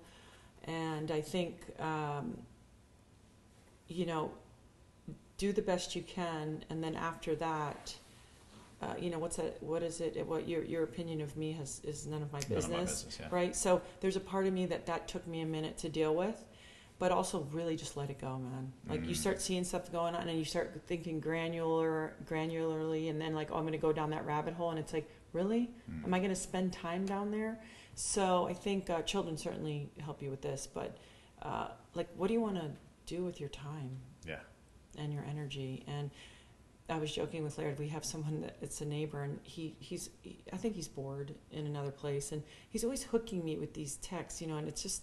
Speaker 2: And I think, um, you know, do the best you can, and then after that, uh, you know, what's that? What is it? What your your opinion of me has is none of my
Speaker 1: None of
Speaker 2: business
Speaker 1: my business. Yeah.
Speaker 2: right? So there's a part of me that that took me a minute to deal with, but also really just let it go, man. Like you
Speaker 1: Mm.
Speaker 2: start seeing stuff going on, and you start thinking granular, granularly, and then like, oh, I'm going to go down that rabbit hole, and it's like, really,
Speaker 1: Mm.
Speaker 2: am I going to spend time down there? So I think uh, children certainly help you with this, but uh, like, what do you want to do with your time? And your energy. And I was joking with Laird. We have someone that it's a neighbor, and he he's he, I think he's bored in another place, and he's always hooking me with these texts, you know, and it's just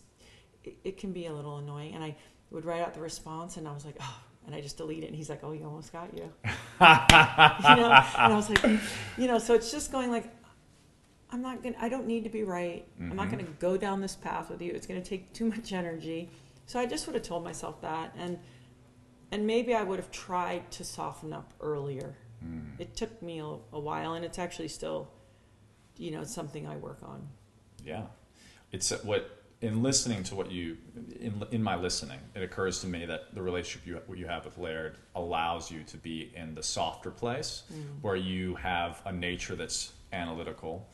Speaker 2: it, it can be a little annoying. And I would write out the response, and I was like, oh. And I just delete it, and he's like, "Oh, you almost got you," you know. And I was like, you know, so it's just going like, I'm not gonna, I don't need to be right. I'm not
Speaker 1: Mhm.
Speaker 2: gonna go down this path with you. It's gonna take too much energy. So I just would have told myself that, and and maybe I would have tried to soften up earlier.
Speaker 1: Mm.
Speaker 2: It took me a, a while, and it's actually still, you know, something I work on.
Speaker 1: Yeah, it's uh, what in listening to what you in in my listening, it occurs to me that the relationship you you have with Laird allows you to be in the softer place where you have a nature that's analytical.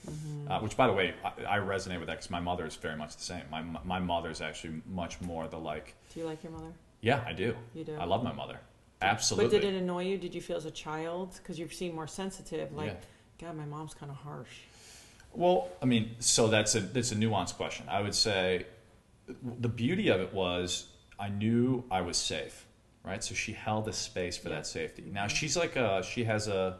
Speaker 1: Uh, which, by the way, I, I resonate with that because my mother is very much the same. My my mother is actually much more the like.
Speaker 2: Do you like your mother?
Speaker 1: Yeah, I do.
Speaker 2: You do.
Speaker 1: I love my mother. Absolutely.
Speaker 2: But did it annoy you? Did you feel as a child because you've seen more sensitive? Like,
Speaker 1: Yeah.
Speaker 2: God, my mom's kind of harsh.
Speaker 1: Well, I mean, so that's a that's a nuanced question. I would say the beauty of it was I knew I was safe, right? So she held a space for
Speaker 2: Yeah.
Speaker 1: that safety. Now mm-hmm. she's like a she has a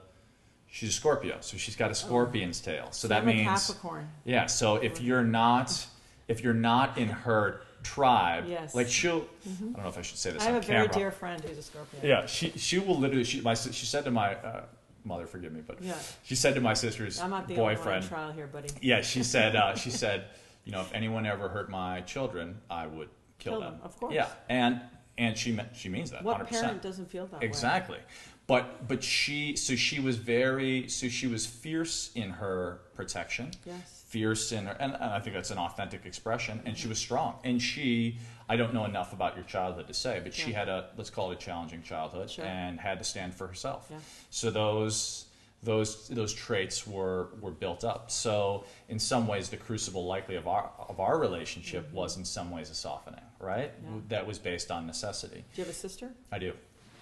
Speaker 1: she's a Scorpio, so she's got a oh. scorpion's tail. So that
Speaker 2: I'm a
Speaker 1: means
Speaker 2: Capricorn.
Speaker 1: yeah. So if you're not if you're not in her tribe,
Speaker 2: Yes.
Speaker 1: like she'll I don't know if I should say this
Speaker 2: I have a very dear friend who's a Scorpio.
Speaker 1: Yeah, she she will literally she my she said to my uh, mother, forgive me, but
Speaker 2: Yeah.
Speaker 1: she said to my sister's
Speaker 2: I'm not the only one on
Speaker 1: boyfriend.
Speaker 2: trial here, buddy.
Speaker 1: Yeah, she said uh, she said, you know, if anyone ever hurt my children, I would kill,
Speaker 2: Kill
Speaker 1: them.
Speaker 2: them, of course.
Speaker 1: Yeah, and and she meant she means that.
Speaker 2: What
Speaker 1: 100%.
Speaker 2: parent doesn't feel that way?
Speaker 1: Exactly. But but she so she was very so she was fierce in her protection.
Speaker 2: Yes.
Speaker 1: Fierce in her and, and I think that's an authentic expression and she was strong. And she I don't know enough about your childhood to say, but she had a let's call it a challenging childhood
Speaker 2: Sure.
Speaker 1: and had to stand for herself.
Speaker 2: Yeah.
Speaker 1: So those those those traits were were built up. So in some ways the crucible likely of our of our relationship was in some ways a softening, right?
Speaker 2: Mm-hmm. Yeah.
Speaker 1: That was based on necessity.
Speaker 2: Do you have a sister?
Speaker 1: I do.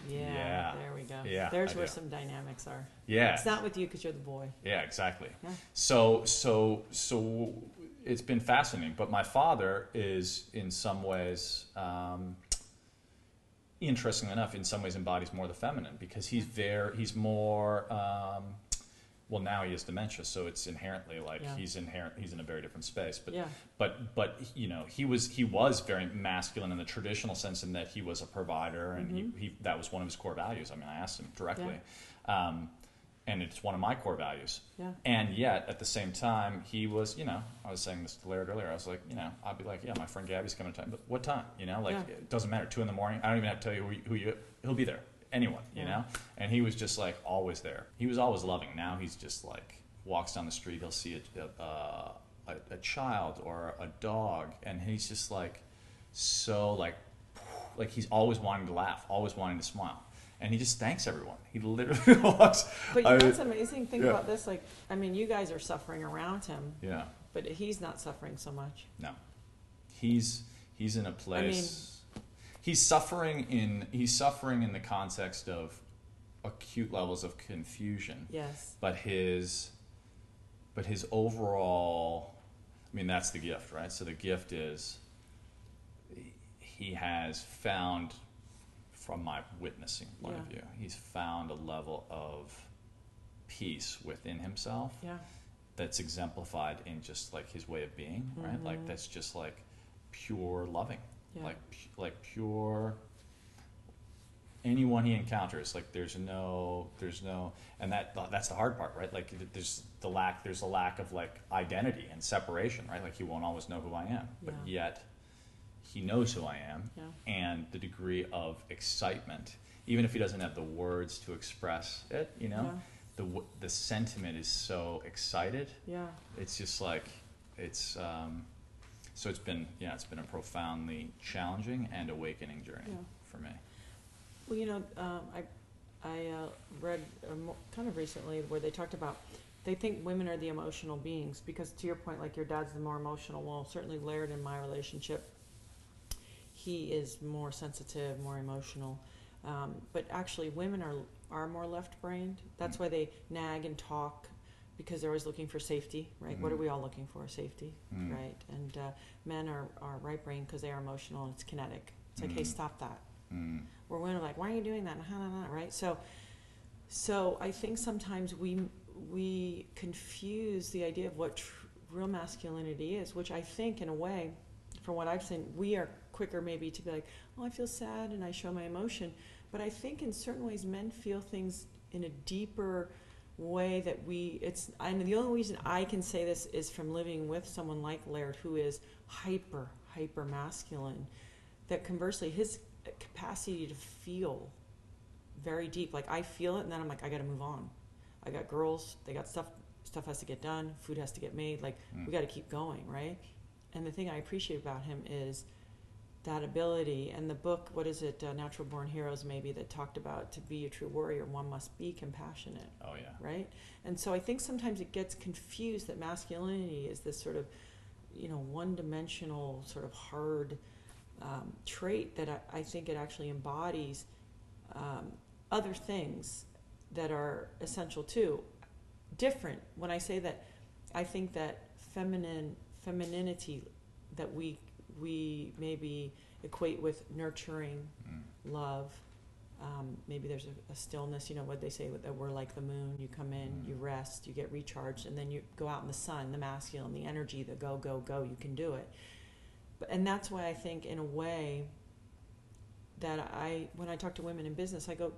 Speaker 2: Yeah.
Speaker 1: Yeah.
Speaker 2: There we go.
Speaker 1: Yeah,
Speaker 2: There's
Speaker 1: I
Speaker 2: where
Speaker 1: do.
Speaker 2: some dynamics are.
Speaker 1: Yeah.
Speaker 2: It's not with you because you're the boy.
Speaker 1: Yeah, exactly.
Speaker 2: Yeah.
Speaker 1: So so so it's been fascinating. But my father is in some ways, um, interestingly enough, in some ways embodies more the feminine because he's very he's more. Um, well, now he has dementia, so it's inherently like
Speaker 2: Yeah.
Speaker 1: he's inherent. He's in a very different space. But
Speaker 2: Yeah.
Speaker 1: but but you know he was he was very masculine in the traditional sense in that he was a provider and
Speaker 2: Mm-hmm.
Speaker 1: he, he that was one of his core values. I mean, I asked him directly, um, and it's one of my core values.
Speaker 2: Yeah.
Speaker 1: And yet, at the same time, he was, you know, I was saying this to Laird earlier. I was like, you know, I'd be like, yeah, my friend Gabby's coming to time, but what time? You know, like
Speaker 2: Yeah.
Speaker 1: it doesn't matter. Two in the morning. I don't even have to tell you who you, who you he'll be there. Anyone, you know. And he was just like always there. He was always loving. Now he's just like walks down the street. He'll see a a, uh, a, a child or a dog, and he's just like so like like he's always wanting to laugh, always wanting to smile. And he just thanks everyone. He literally walks.
Speaker 2: But you
Speaker 1: I-
Speaker 2: know what's amazing? Think
Speaker 1: yeah.
Speaker 2: about this. Like, I mean, you guys are suffering around him,
Speaker 1: yeah.
Speaker 2: but he's not suffering so much.
Speaker 1: No, he's he's in a place. He's suffering in he's suffering in the context of acute levels of confusion.
Speaker 2: Yes.
Speaker 1: But his, but his overall, I mean, that's the gift, right? So the gift is he has found, from my witnessing point of view, he's found a level of peace within himself
Speaker 2: Yeah.
Speaker 1: that's exemplified in just like his way of being, right? Like
Speaker 2: Mhm.
Speaker 1: that's just like pure loving,
Speaker 2: Yeah.
Speaker 1: like like pure. Anyone he encounters, like there's no, there's no, and that that's the hard part, right? Like there's the lack, there's a lack of like identity and separation, right? Like he won't always know who I am, but
Speaker 2: Yeah.
Speaker 1: yet he knows who I am,
Speaker 2: Yeah.
Speaker 1: and the degree of excitement, even if he doesn't have the words to express it, you know,
Speaker 2: Yeah.
Speaker 1: the the sentiment is so excited
Speaker 2: Yeah.
Speaker 1: it's just like it's um, so it's been yeah it's been a profoundly challenging and awakening journey
Speaker 2: Yeah.
Speaker 1: for me
Speaker 2: Well, you know, um, I, I uh, read uh, mo- kind of recently where they talked about they think women are the emotional beings because to your point, like your dad's the more emotional. Well, certainly Laird in my relationship, he is more sensitive, more emotional. Um, but actually, women are are more left-brained. That's
Speaker 1: Mm.
Speaker 2: why they nag and talk because they're always looking for safety, right? What are
Speaker 1: Mhm.
Speaker 2: we all looking for? Safety,
Speaker 1: Mm.
Speaker 2: right? And uh, men are, are right brain because they are emotional and it's kinetic. It's like, hey,
Speaker 1: Mm.
Speaker 2: stop that
Speaker 1: mm.
Speaker 2: where women are like, why are you doing that? Right? So, so I think sometimes we we confuse the idea of what tr- real masculinity is, which I think, in a way, from what I've seen, we are quicker maybe to be like, oh, I feel sad and I show my emotion, but I think in certain ways men feel things in a deeper way that we it's and the only reason I can say this is from living with someone like Laird who is hyper hyper masculine that conversely his capacity to feel very deep like I feel it and then I'm like I got to move on I got girls they got stuff stuff has to get done food has to get made like
Speaker 1: Mm.
Speaker 2: we got to keep going right and the thing I appreciate about him is that ability and the book what is it uh, natural born heroes maybe that talked about to be a true warrior one must be compassionate
Speaker 1: oh yeah
Speaker 2: right? And so I think sometimes it gets confused that masculinity is this sort of, you know, one-dimensional sort of hard um, trait that I, I think it actually embodies um, other things that are essential too. Different. When I say that, I think that feminine femininity that we we maybe equate with nurturing,
Speaker 1: mm.
Speaker 2: love, Um, maybe there's a, a stillness, you know what they say that we're like the moon. You come in, you rest, you get recharged, and then you go out in the sun, the masculine, the energy, the go, go, go. You can do it. But, and that's why I think, in a way, that I, when I talk to women in business, I go,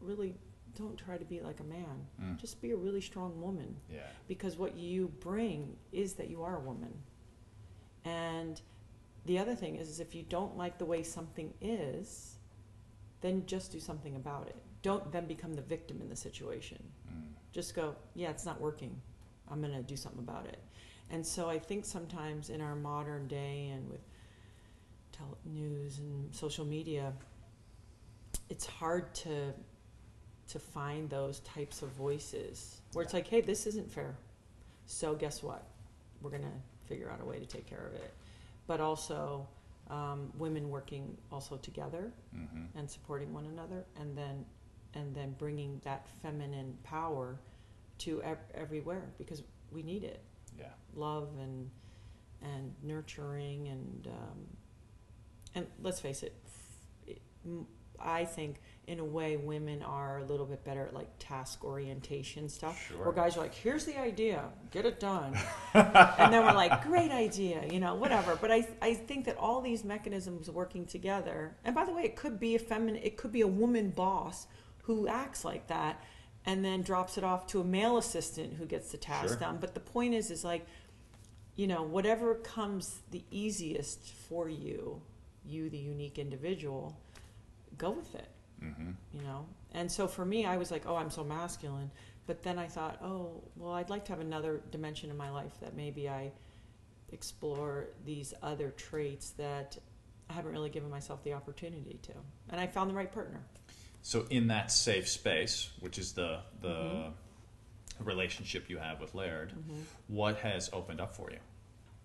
Speaker 2: really don't try to be like a man.
Speaker 1: Mm.
Speaker 2: Just be a really strong woman
Speaker 1: Yeah.
Speaker 2: because what you bring is that you are a woman. And the other thing is, is if you don't like the way something is, then just do something about it. Don't then become the victim in the situation.
Speaker 1: Mm.
Speaker 2: Just go, yeah, it's not working. I'm going to do something about it. And so I think sometimes in our modern day and with tel- news and social media, it's hard to to find those types of voices where it's like, hey, this isn't fair. So guess what? We're gonna figure out a way to take care of it. But also, um, women working also together
Speaker 1: Mm-hmm.
Speaker 2: and supporting one another, and then and then bringing that feminine power to ev- everywhere because we need it.
Speaker 1: Yeah.
Speaker 2: Love and and nurturing and um, and let's face it, f- it, m- I think in a way women are a little bit better at like task orientation stuff.
Speaker 1: Sure.
Speaker 2: Where guys are like, here's the idea, get it done. and then we're like, great idea, you know, whatever. But I, I think that all these mechanisms working together, and by the way, it could be a feminine, it could be a woman boss who acts like that and then drops it off to a male assistant who gets the task
Speaker 1: Sure.
Speaker 2: done. But the point is, is like, you know, whatever comes the easiest for you, you, the unique individual, go with it
Speaker 1: Mm-hmm.
Speaker 2: you know and so for me i was like oh i'm so masculine but then i thought oh well i'd like to have another dimension in my life that maybe i explore these other traits that i haven't really given myself the opportunity to and i found the right partner
Speaker 1: So in that safe space, which is the the
Speaker 2: Mhm.
Speaker 1: relationship you have with Laird,
Speaker 2: mm-hmm.
Speaker 1: what has opened up for you?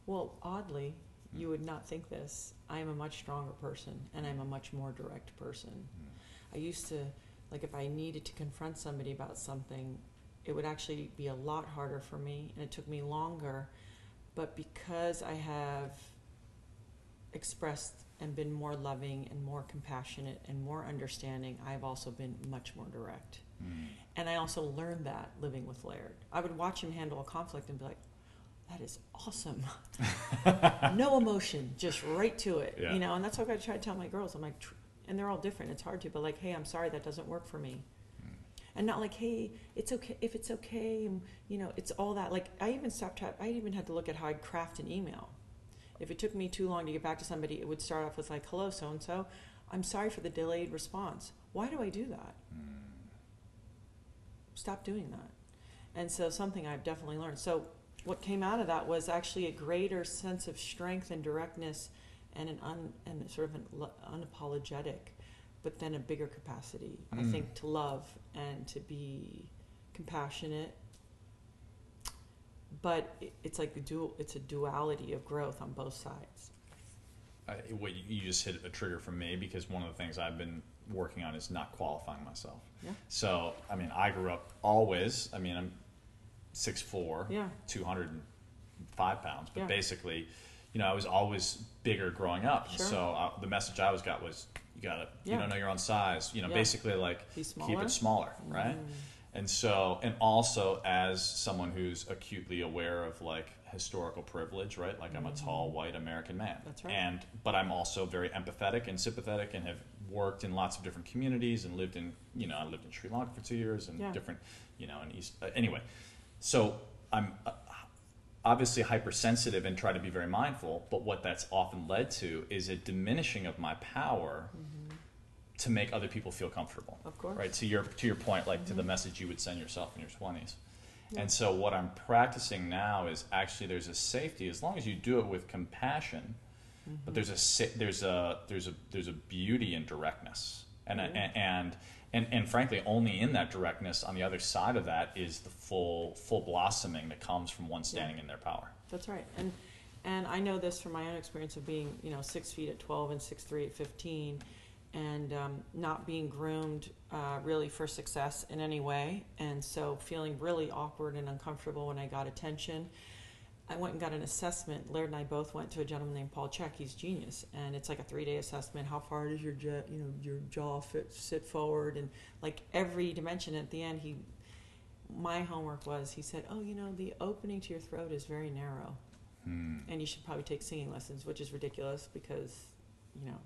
Speaker 2: well oddly you would not think this i am a much stronger person and i'm a much more direct person I used to, like, if I needed to confront somebody about something, it would actually be a lot harder for me, and it took me longer. But because I have expressed and been more loving and more compassionate and more understanding, I've also been much more direct.
Speaker 1: Mm.
Speaker 2: And I also learned that living with Laird. I would watch him handle a conflict and be like, that is awesome. no emotion, just right to it.
Speaker 1: Yeah.
Speaker 2: You know, and that's what I try to tell my girls. I'm like, tr- and they're all different. It's hard to, but like, hey, I'm sorry that doesn't work for me.
Speaker 1: Mm.
Speaker 2: And not like, hey, it's okay if it's okay, and you know, it's all that. Like, I even stopped. I even had to look at how I'd craft an email. If it took me too long to get back to somebody, it would start off with like, "Hello, so and so, I'm sorry for the delayed response. Why do I do that?
Speaker 1: Mm.
Speaker 2: Stop doing that." And so, something I've definitely learned. So, what came out of that was actually a greater sense of strength and directness, and an un, and sort of an unapologetic, but then a bigger capacity. I
Speaker 1: Mm.
Speaker 2: think to love and to be compassionate. But it- it's like a dual. It's a duality of growth on both sides.
Speaker 1: I, what you- you just hit a trigger for me because one of the things I've been working on is not qualifying myself.
Speaker 2: Yeah.
Speaker 1: So I mean, I grew up always. I mean, I'm six four,
Speaker 2: Yeah.
Speaker 1: two hundred and five pounds, but
Speaker 2: Yeah.
Speaker 1: basically, you know, I was always bigger growing up.
Speaker 2: Sure.
Speaker 1: So uh, the message I always got was, you got to, you
Speaker 2: Yeah.
Speaker 1: don't know your own size. You know,
Speaker 2: Yeah.
Speaker 1: basically like keep it smaller, right?
Speaker 2: Mm.
Speaker 1: And so, and also as someone who's acutely aware of like historical privilege, right? Like I'm a tall white American man.
Speaker 2: Mm-hmm. That's right.
Speaker 1: And but I'm also very empathetic and sympathetic, and have worked in lots of different communities and lived in, you know, I lived in Sri Lanka for two years and
Speaker 2: Yeah.
Speaker 1: different, you know, in East. Uh, anyway, so I'm uh, obviously hypersensitive and try to be very mindful. But what that's often led to is a diminishing of my power to make other people feel comfortable
Speaker 2: Mm-hmm. Of course.
Speaker 1: right to your to your point like to the
Speaker 2: Mhm.
Speaker 1: message you would send yourself in your 20s
Speaker 2: Yeah.
Speaker 1: and so what i'm practicing now is actually there's a safety as long as you do it with compassion
Speaker 2: Mm-hmm.
Speaker 1: but there's a there's a there's a there's a beauty in directness and a-
Speaker 2: Yeah.
Speaker 1: and and and frankly only in that directness on the other side of that is the full full blossoming that comes from one standing in their power
Speaker 2: That's right. And and I know this from my own experience of being, you know, six feet at twelve and six three at fifteen, and um, not being groomed uh, really for success in any way, and so feeling really awkward and uncomfortable when I got attention. I went and got an assessment. Laird and I both went to a gentleman named Paul Chek. He's genius, and it's like a three day assessment. How far does your jet, you know, your jaw fit, sit forward, and like every dimension. At the end, he, my homework was he said, oh, you know, the opening to your throat is very narrow,
Speaker 1: Hmm.
Speaker 2: and you should probably take singing lessons, which is ridiculous because, you know,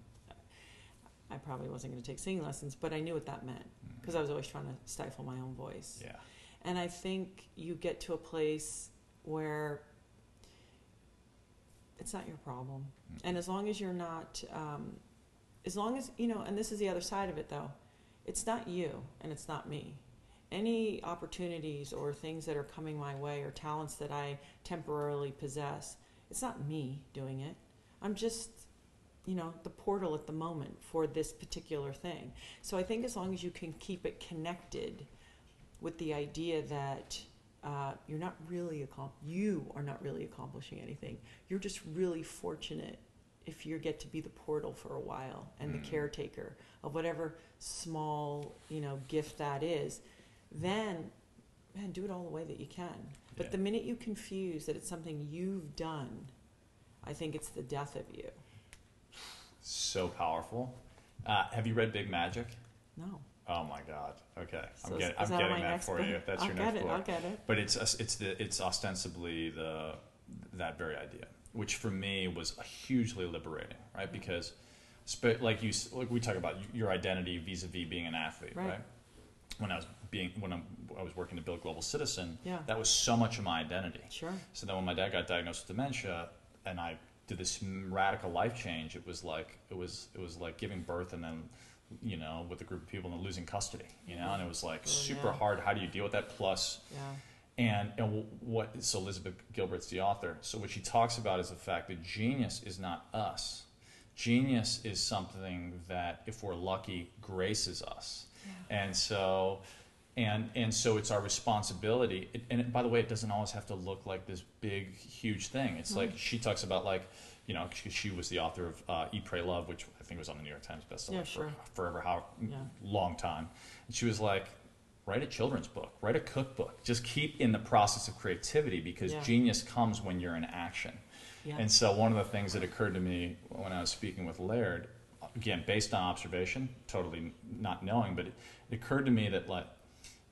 Speaker 2: I probably wasn't going to take singing lessons, but I knew what that meant because I was always trying to stifle my own voice.
Speaker 1: Yeah.
Speaker 2: And I think you get to a place where it's not your problem. And as long as you're not, um, as long as, you know, and this is the other side of it though, it's not you and it's not me. Any opportunities or things that are coming my way or talents that I temporarily possess, it's not me doing it. I'm just, you know, the portal at the moment for this particular thing. So I think as long as you can keep it connected with the idea that uh, you're not really you are not really accomplishing anything. You're just really fortunate if you get to be the portal for a while and
Speaker 1: Mm.
Speaker 2: the caretaker of whatever small you know gift that is. Then, man, do it all the way that you can. But
Speaker 1: Yeah.
Speaker 2: the minute you confuse that it's something you've done, I think it's the death of you.
Speaker 1: So powerful. Uh, have you read Big Magic?
Speaker 2: No.
Speaker 1: Oh my God. Okay,
Speaker 2: So
Speaker 1: I'm getting, I'm getting that
Speaker 2: next
Speaker 1: for
Speaker 2: book?
Speaker 1: you. That's
Speaker 2: I'll
Speaker 1: your
Speaker 2: get
Speaker 1: next
Speaker 2: it.
Speaker 1: book.
Speaker 2: I'll get it.
Speaker 1: But it's it's the it's ostensibly the that very idea, which for me was hugely liberating, right? Because, like you, like we talk about your identity vis-a-vis being an athlete,
Speaker 2: Right.
Speaker 1: right? When I was being when I'm, I was working to build Global Citizen,
Speaker 2: Yeah.
Speaker 1: that was so much of my identity.
Speaker 2: Sure.
Speaker 1: So then when my dad got diagnosed with dementia, and I did this radical life change, it was like it was it was like giving birth and then you know with a group of people and losing custody, you know, and it was like
Speaker 2: Oh,
Speaker 1: super
Speaker 2: yeah.
Speaker 1: hard. How do you deal with that? Plus,
Speaker 2: Yeah.
Speaker 1: and and what? So Elizabeth Gilbert's the author. So what she talks about is the fact that genius is not us. Genius is something that, if we're lucky, graces us. And so, and and so it's our responsibility. It, and it, by the way, it doesn't always have to look like this big, huge thing. It's like she talks about like, you know, she, she was the author of uh, Eat, Pray, Love, which I think it was on the New York Times bestseller
Speaker 2: Yeah,
Speaker 1: for forever, how
Speaker 2: Yeah.
Speaker 1: long time. And she was like, write a children's book, write a cookbook. Just keep in the process of creativity because
Speaker 2: Yeah.
Speaker 1: genius comes when you're in action.
Speaker 2: Yeah.
Speaker 1: And so one of the things that occurred to me when I was speaking with Laird, again based on observation, totally not knowing, but it, it occurred to me that like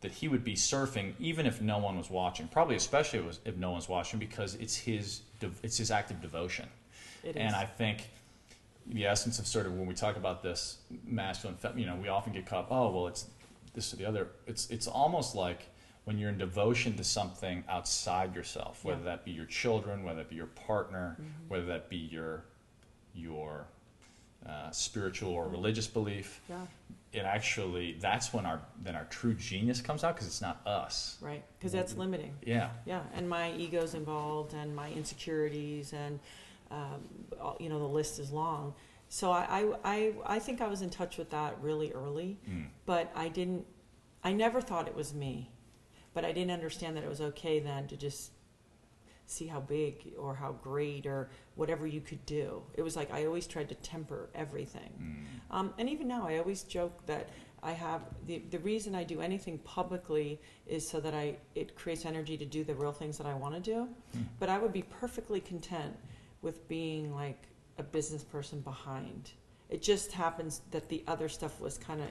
Speaker 1: that he would be surfing even if no one was watching. Probably especially if, was, if no one's watching because it's his it's his act of devotion.
Speaker 2: It
Speaker 1: and. I think the essence of sort of when we talk about this masculine, you know, we often get caught. Oh, well, it's this or the other. It's it's almost like when you're in devotion to something outside yourself, whether
Speaker 2: Yeah.
Speaker 1: that be your children, whether that be your partner,
Speaker 2: Mhm.
Speaker 1: whether that be your your uh, spiritual or religious belief.
Speaker 2: Yeah.
Speaker 1: It actually that's when our then our true genius comes out because it's not us.
Speaker 2: Right. Because that's limiting.
Speaker 1: Yeah.
Speaker 2: Yeah, and my ego's involved, and my insecurities, and um, you know the list is long. So I, I, I, I think I was in touch with that really early,
Speaker 1: Mm.
Speaker 2: but I didn't. I never thought it was me, but I didn't understand that it was okay then to just see how big or how great or whatever you could do. It was like I always tried to temper everything.
Speaker 1: Mm.
Speaker 2: Um, and even now, I always joke that I have the the reason I do anything publicly is so that I it creates energy to do the real things that I want to do.
Speaker 1: Mm.
Speaker 2: But I would be perfectly content with being like a business person behind. It just happens that the other stuff was kind of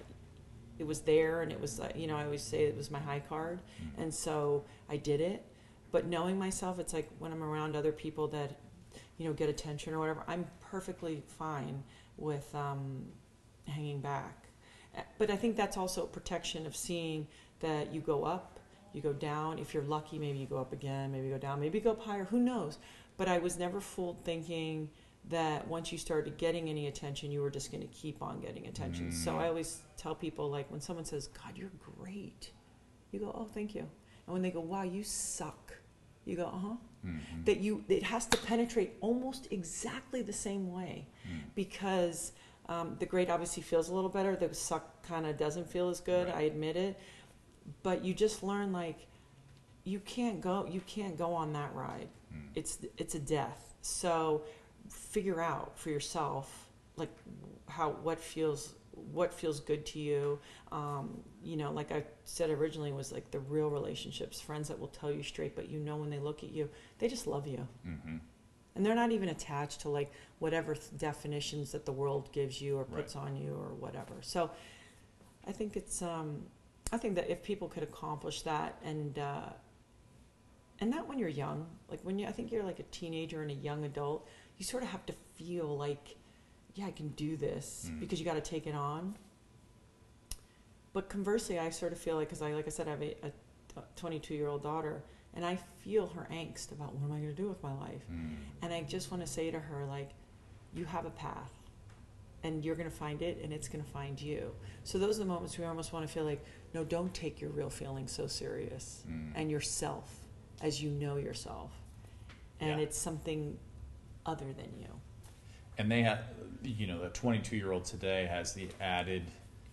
Speaker 2: it was there and it was like you know I always say it was my high card
Speaker 1: Mm.
Speaker 2: and so I did it. But knowing myself, it's like when I'm around other people that, you know, get attention or whatever, I'm perfectly fine with um, hanging back. But I think that's also protection of seeing that you go up, you go down. If you're lucky, maybe you go up again, maybe you go down, maybe you go up higher. Who knows? But I was never fooled thinking that once you started getting any attention, you were just going to keep on getting attention. So
Speaker 1: Mm.
Speaker 2: I always tell people, like, when someone says, God, you're great, you go, oh, thank you. And when they go, wow, you suck, you go, uh huh.
Speaker 1: Mhm.
Speaker 2: That you, it has to penetrate almost exactly the same way
Speaker 1: Mm.
Speaker 2: because um, the great obviously feels a little better. The suck kind of doesn't feel as good.
Speaker 1: Right.
Speaker 2: I admit it. But you just learn like you can't go you can't go on that ride.
Speaker 1: Mm.
Speaker 2: It's it's a death. So figure out for yourself like how what feels what feels good to you. Um, you know, like I said originally, was like the real relationships, friends that will tell you straight, but you know when they look at you, they just love you.
Speaker 1: Mm-hmm.
Speaker 2: And they're not even attached to like whatever th- definitions that the world gives you or puts on you or whatever. So I think it's, um, I think that if people could accomplish that and, uh, and not when you're young, like when you, I think you're like a teenager and a young adult, you sort of have to feel like, yeah, I can do this
Speaker 1: Mm.
Speaker 2: because you got to take it on. But conversely, I sort of feel like, because I, like I said, I have a, a 22 year old daughter, and I feel her angst about what am I going to do with my life.
Speaker 1: Mm.
Speaker 2: And I just want to say to her, like, you have a path, and you're going to find it, and it's going to find you. So those are the moments we almost want to feel like, no, don't take your real feelings so serious,
Speaker 1: Mm.
Speaker 2: and yourself as you know yourself, and
Speaker 1: Yeah.
Speaker 2: it's something other than you.
Speaker 1: and they have you know the 22 year old today has the added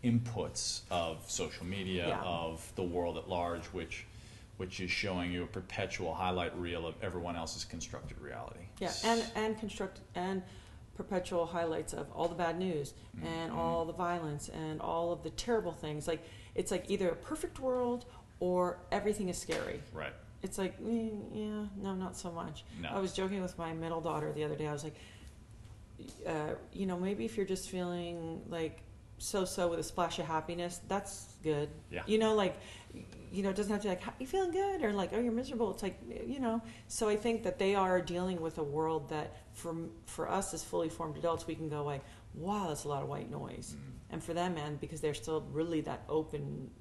Speaker 1: inputs of social media
Speaker 2: Yeah.
Speaker 1: of the world at large which which is showing you a perpetual highlight reel of everyone else's constructed reality
Speaker 2: Yeah, and and construct and perpetual highlights of all the bad news and
Speaker 1: Mhm.
Speaker 2: all the violence and all of the terrible things. Like it's like either a perfect world or everything is scary.
Speaker 1: right
Speaker 2: It's like mm, yeah, no, not so much.
Speaker 1: no
Speaker 2: I was joking with my middle daughter the other day. I was like, uh, you know, maybe if you're just feeling like so-so with a splash of happiness, that's good.
Speaker 1: Yeah.
Speaker 2: You know, like, you know, it doesn't have to be like, "Ha- you feeling good or like, oh, you're miserable. It's like, you know. So I think that they are dealing with a world that, for for us as fully formed adults, we can go like, wow, that's a lot of white noise.
Speaker 1: Mm.
Speaker 2: And for them, and because they're still really that open,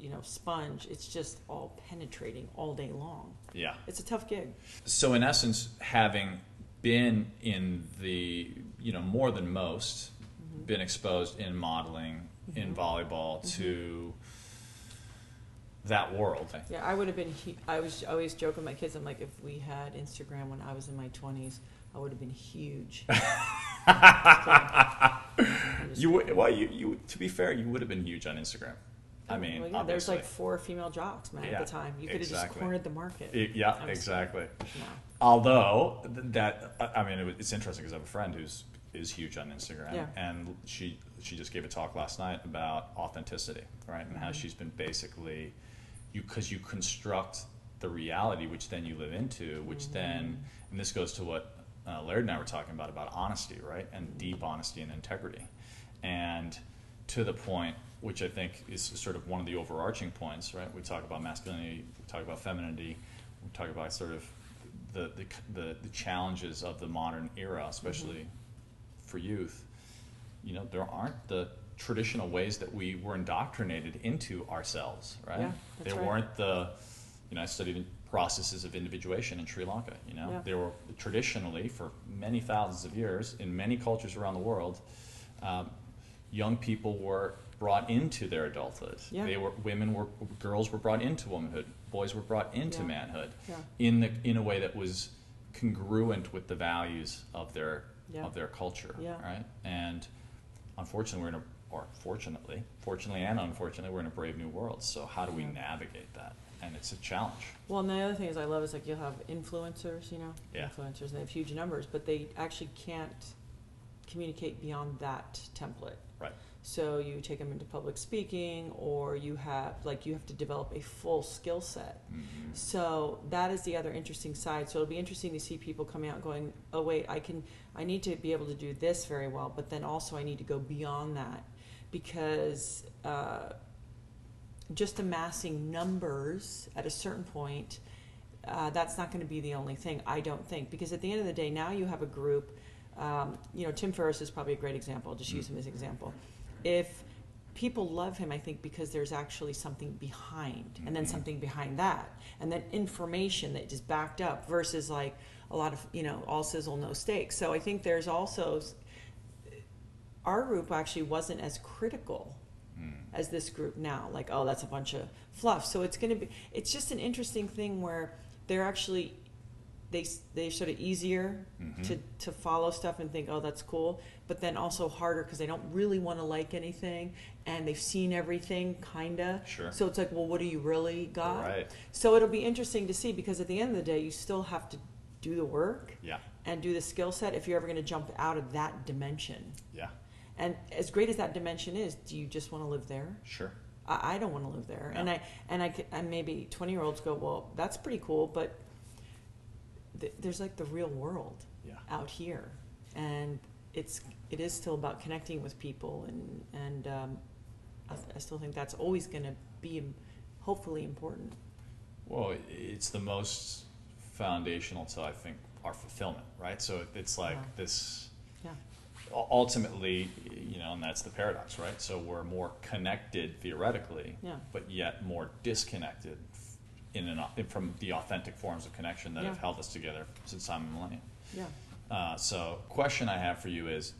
Speaker 2: you know, sponge, it's just all penetrating all day long.
Speaker 1: yeah
Speaker 2: It's a tough gig.
Speaker 1: so in essence having been in the you know more than most
Speaker 2: Mm-hmm.
Speaker 1: been exposed in modeling in
Speaker 2: Mhm.
Speaker 1: volleyball to that world
Speaker 2: Yeah, I would have been. Hu- I was always joking with my kids. I'm like, if we had Instagram when I was in my 20s, I would have been huge. I'm
Speaker 1: You would, well, you, you to be fair, you would have been huge on Instagram. I mean,
Speaker 2: Well, yeah, there's like four female jocks, man,
Speaker 1: Yeah,
Speaker 2: at the time. You could have just cornered the market.
Speaker 1: Y- yeah,
Speaker 2: I'm
Speaker 1: exactly.
Speaker 2: No.
Speaker 1: Although that, I- mean, it it's interesting because I have a friend who's is huge on Instagram,
Speaker 2: Yeah.
Speaker 1: and she she just gave a talk last night about authenticity, right, and how
Speaker 2: Mhm.
Speaker 1: she's been basically you because you construct the reality which then you live into, which
Speaker 2: Mm-hmm.
Speaker 1: then and this goes to what uh, Laird and I were talking about about honesty, right, and deep honesty and integrity, and to the point which I think is sort of one of the overarching points, right? We talk about masculinity, we talk about femininity, we talk about sort of the the, the, the challenges of the modern era, especially for youth. You know, there aren't the traditional ways that we were indoctrinated into ourselves, right?
Speaker 2: Yeah,
Speaker 1: there
Speaker 2: right.
Speaker 1: weren't the, you know, I studied processes of individuation in Sri Lanka. You know,
Speaker 2: Yeah.
Speaker 1: there were traditionally for many thousands of years in many cultures around the world, um, young people were brought into their adulthood.
Speaker 2: Yeah.
Speaker 1: They were women were girls were brought into womanhood. Boys were brought into
Speaker 2: Yeah.
Speaker 1: manhood
Speaker 2: Yeah.
Speaker 1: in the in a way that was congruent with the values of their of their culture. Right. And unfortunately, we're in a or fortunately, fortunately and unfortunately, we're in a brave new world. So how do we navigate that? And it's a challenge.
Speaker 2: Well, and the other thing is I love is like you'll have influencers, you know, influencers, and they have huge numbers, but they actually can't communicate beyond that template.
Speaker 1: Right.
Speaker 2: So you take them into public speaking, or you have like you have to develop a full skill set.
Speaker 1: Mhm.
Speaker 2: So that is the other interesting side. So it'll be interesting to see people coming out going, "Oh wait, I can I need to be able to do this very well, but then also I need to go beyond that because uh, just amassing numbers at a certain point, uh, that's not going to be the only thing. I don't think because at the end of the day, now you have a group. Um, you know, Tim Ferriss is probably a great example. I'll just use him as an example. If people love him, I think, because there's actually something behind, and then
Speaker 1: Mhm.
Speaker 2: something behind that, and then information that is backed up versus like a lot of, you know, all sizzle, no steak. So I think there's also, our group actually wasn't as critical
Speaker 1: Mm.
Speaker 2: as this group now. Like, oh, that's a bunch of fluff. So it's going to be, it's just an interesting thing where they're actually, they, they're sort of easier
Speaker 1: Mhm.
Speaker 2: to, to follow stuff and think, oh, that's cool, but then also harder because they don't really want to like anything and they've seen everything, kinda.
Speaker 1: Sure.
Speaker 2: So it's like, well, what do you really got?
Speaker 1: Right.
Speaker 2: So it'll be interesting to see because at the end of the day, you still have to do the work
Speaker 1: Yeah.
Speaker 2: and do the skill set if you're ever going to jump out of that dimension.
Speaker 1: Yeah.
Speaker 2: And as great as that dimension is, do you just want to live there?
Speaker 1: Sure.
Speaker 2: I, I don't want to live there. And I and I and maybe twenty year olds go, well, that's pretty cool, but th- there's like the real world
Speaker 1: Yeah.
Speaker 2: out here, and it's it is still about connecting with people, and and um, I, I still think that's always going to be hopefully important.
Speaker 1: Well, it's the most foundational to I think our fulfillment, right? So it's like
Speaker 2: Yeah.
Speaker 1: this.
Speaker 2: Yeah.
Speaker 1: Ultimately, you know, and that's the paradox, right? So we're more connected theoretically,
Speaker 2: Yeah.
Speaker 1: but yet more disconnected in an au- from the authentic forms of connection that have
Speaker 2: Yeah.
Speaker 1: held us together since time immemorial.
Speaker 2: Yeah.
Speaker 1: Uh, so, question I have for you is,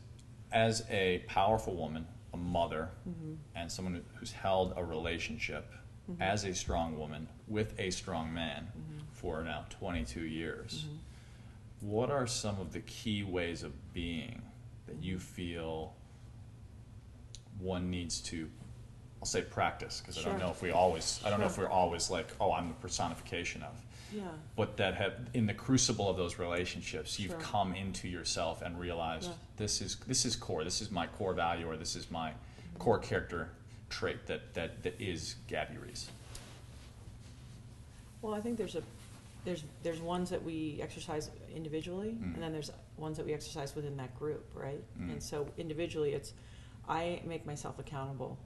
Speaker 1: as a powerful woman, a mother,
Speaker 2: Mm-hmm.
Speaker 1: and someone who- who's held a relationship
Speaker 2: Mhm.
Speaker 1: as a strong woman with a strong man
Speaker 2: Mhm.
Speaker 1: for now 22 years, what are some of the key ways of being that you feel one needs to? I'll say practice because I don't know if we always. I don't know if
Speaker 2: Sure.
Speaker 1: we're always like, oh, I'm the personification of
Speaker 2: Yeah.
Speaker 1: but that have in the crucible of those relationships you've
Speaker 2: Sure.
Speaker 1: come into yourself and realized
Speaker 2: Yeah.
Speaker 1: this is this is core this is my core value or this is my core character trait that that, that is Gabby Reece
Speaker 2: Well, I think there's a there's there's ones that we exercise individually,
Speaker 1: Mm.
Speaker 2: and then there's ones that we exercise within that group, right?
Speaker 1: Mm.
Speaker 2: And so individually, it's I make myself accountable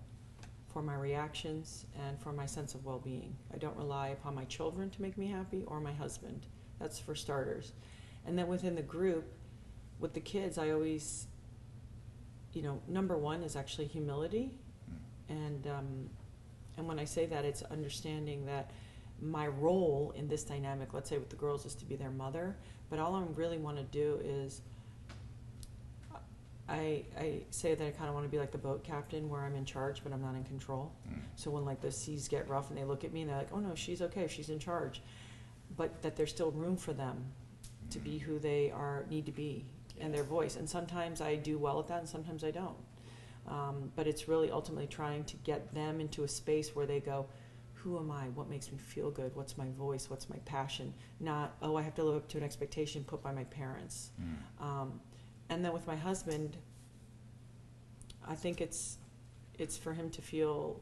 Speaker 2: for my reactions and for my sense of well-being. I don't rely upon my children to make me happy or my husband. That's for starters. And then within the group, with the kids, I always, you know, number one is actually humility,
Speaker 1: Mm.
Speaker 2: and um, and when I say that, it's understanding that my role in this dynamic, let's say with the girls, is to be their mother. But all I really want to do is, I I say that I kind of want to be like the boat captain, where I'm in charge, but I'm not in control.
Speaker 1: Mm.
Speaker 2: So when like the seas get rough and they look at me and they're like, "Oh no, she's okay, she's in charge," but that there's still room for them to be who they are need to be and their voice. And sometimes I do well at that, and sometimes I don't. Um, but it's really ultimately trying to get them into a space where they go, "Who am I? What makes me feel good? What's my voice? What's my passion?" Not, "Oh, I have to live up to an expectation put by my parents."
Speaker 1: Mm.
Speaker 2: Um, and then with my husband, I think it's it's for him to feel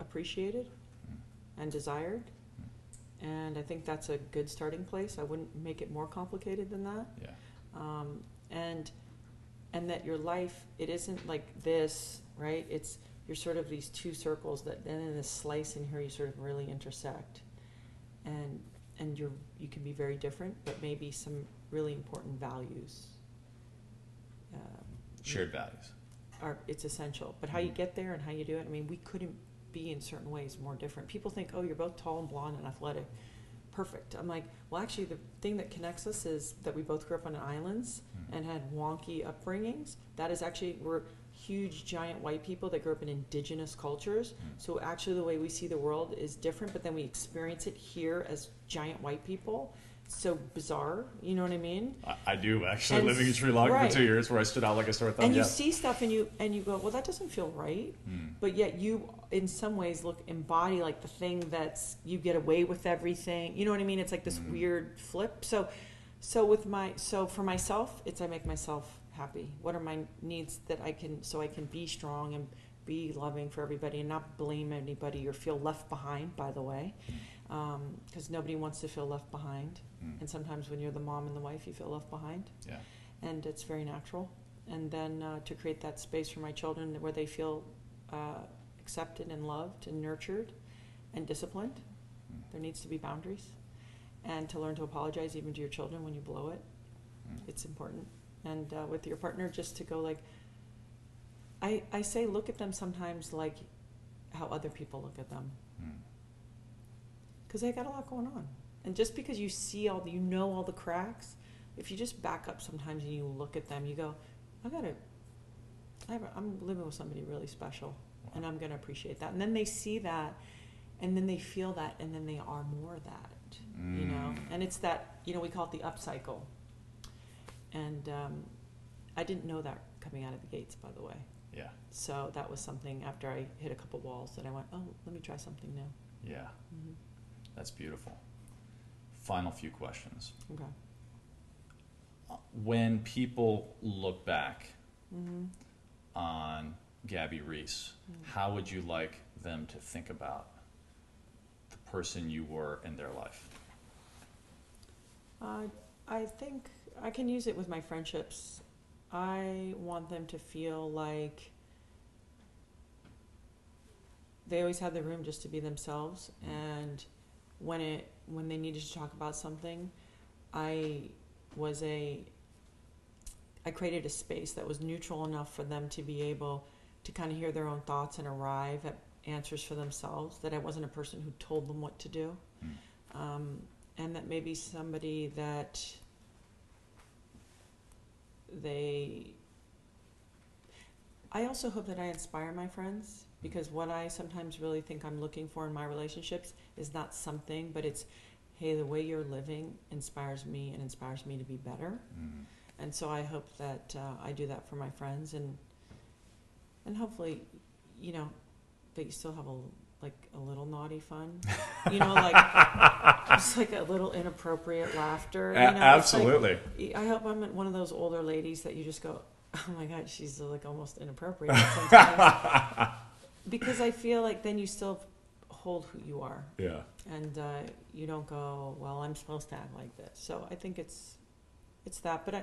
Speaker 2: appreciated and desired. And I think that's a good starting place. I wouldn't make it more complicated than that.
Speaker 1: yeah
Speaker 2: Um, and and that your life it isn't like this, right? It's you're sort of these two circles that then in this slice in here you sort of really intersect. And and you're you can be very different, but maybe some really important values. Um,
Speaker 1: shared values
Speaker 2: are it's essential. But how you
Speaker 1: Mhm.
Speaker 2: get there and how you do it, I mean, we couldn't be in certain ways more different. People think, oh, you're both tall and blonde and athletic. Perfect. I'm like, well, actually, the thing that connects us is that we both grew up on islands
Speaker 1: Mm.
Speaker 2: and had wonky upbringings. That is actually, we're huge, giant white people that grew up in indigenous cultures.
Speaker 1: Mm.
Speaker 2: So actually, the way we see the world is different, but then we experience it here as giant white people. So bizarre, you know what I mean?
Speaker 1: I, I do actually
Speaker 2: And
Speaker 1: living in Sri Lanka
Speaker 2: right.
Speaker 1: for two years where I stood out like a sore thumb
Speaker 2: and you
Speaker 1: yeah
Speaker 2: see stuff and you and you go, well, that doesn't feel right.
Speaker 1: Mm.
Speaker 2: But yet you, in some ways, look embody like the thing that's you get away with everything. You know what I mean? It's like this
Speaker 1: Mhm.
Speaker 2: weird flip. So, so with my so for myself, it's I make myself happy. What are my needs that I can so I can be strong and be loving for everybody and not blame anybody or feel left behind. By the way, because nobody wants to feel left behind.
Speaker 1: Mm.
Speaker 2: And sometimes when you're the mom and the wife, you feel left behind
Speaker 1: yeah
Speaker 2: and it's very natural. And then uh, to create that space for my children where they feel uh, accepted and loved and nurtured and disciplined.
Speaker 1: Mm.
Speaker 2: There needs to be boundaries. And to learn to apologize even to your children when you blow it.
Speaker 1: Mm.
Speaker 2: It's important. And uh, with your partner, just to go like, I, I say look at them sometimes like how other people look at them.
Speaker 1: Mm.
Speaker 2: Because they got a lot going on. And just because you see all the, you know all the cracks, if you just back up sometimes and you look at them, you go, I gotta, I have a, I'm living with somebody really special, and I'm gonna appreciate that. And then they see that, and then they feel that, and then they are more that, you know.
Speaker 1: Mm.
Speaker 2: And it's that, you know, we call it the upcycle. And um, I didn't know that coming out of the gates, by the way.
Speaker 1: yeah
Speaker 2: So that was something after I hit a couple walls that I went, oh, let me try something new.
Speaker 1: yeah
Speaker 2: hmm
Speaker 1: that's beautiful final few questions
Speaker 2: Okay.
Speaker 1: when people look back
Speaker 2: hmm
Speaker 1: on Gabby Reece,
Speaker 2: Mm.
Speaker 1: how would you like them to think about the person you were in their life?
Speaker 2: Uh, I think I can use it with my friendships. I want them to feel like they always had the room just to be themselves, and when it when they needed to talk about something, I was a I created a space that was neutral enough for them to be able to kind of hear their own thoughts and arrive at answers for themselves. That I wasn't a person who told them what to do,
Speaker 1: Mm.
Speaker 2: um, and that maybe somebody that they. I also hope that I inspire my friends because what I sometimes really think I'm looking for in my relationships is not something, but it's, hey, the way you're living inspires me and inspires me to be better.
Speaker 1: Mm.
Speaker 2: And so I hope that uh, I do that for my friends and and hopefully, you know, that you still have a like a little naughty fun, you know, like just like a little inappropriate laughter. You know, it's like-
Speaker 1: absolutely.
Speaker 2: I hope I'm one of those older ladies that you just go, oh my god, she's like almost inappropriate sometimes, because I feel like then you still hold who you are
Speaker 1: yeah.
Speaker 2: and uh, you don't go, well, I'm supposed to act like this. So I think it's it's that, but I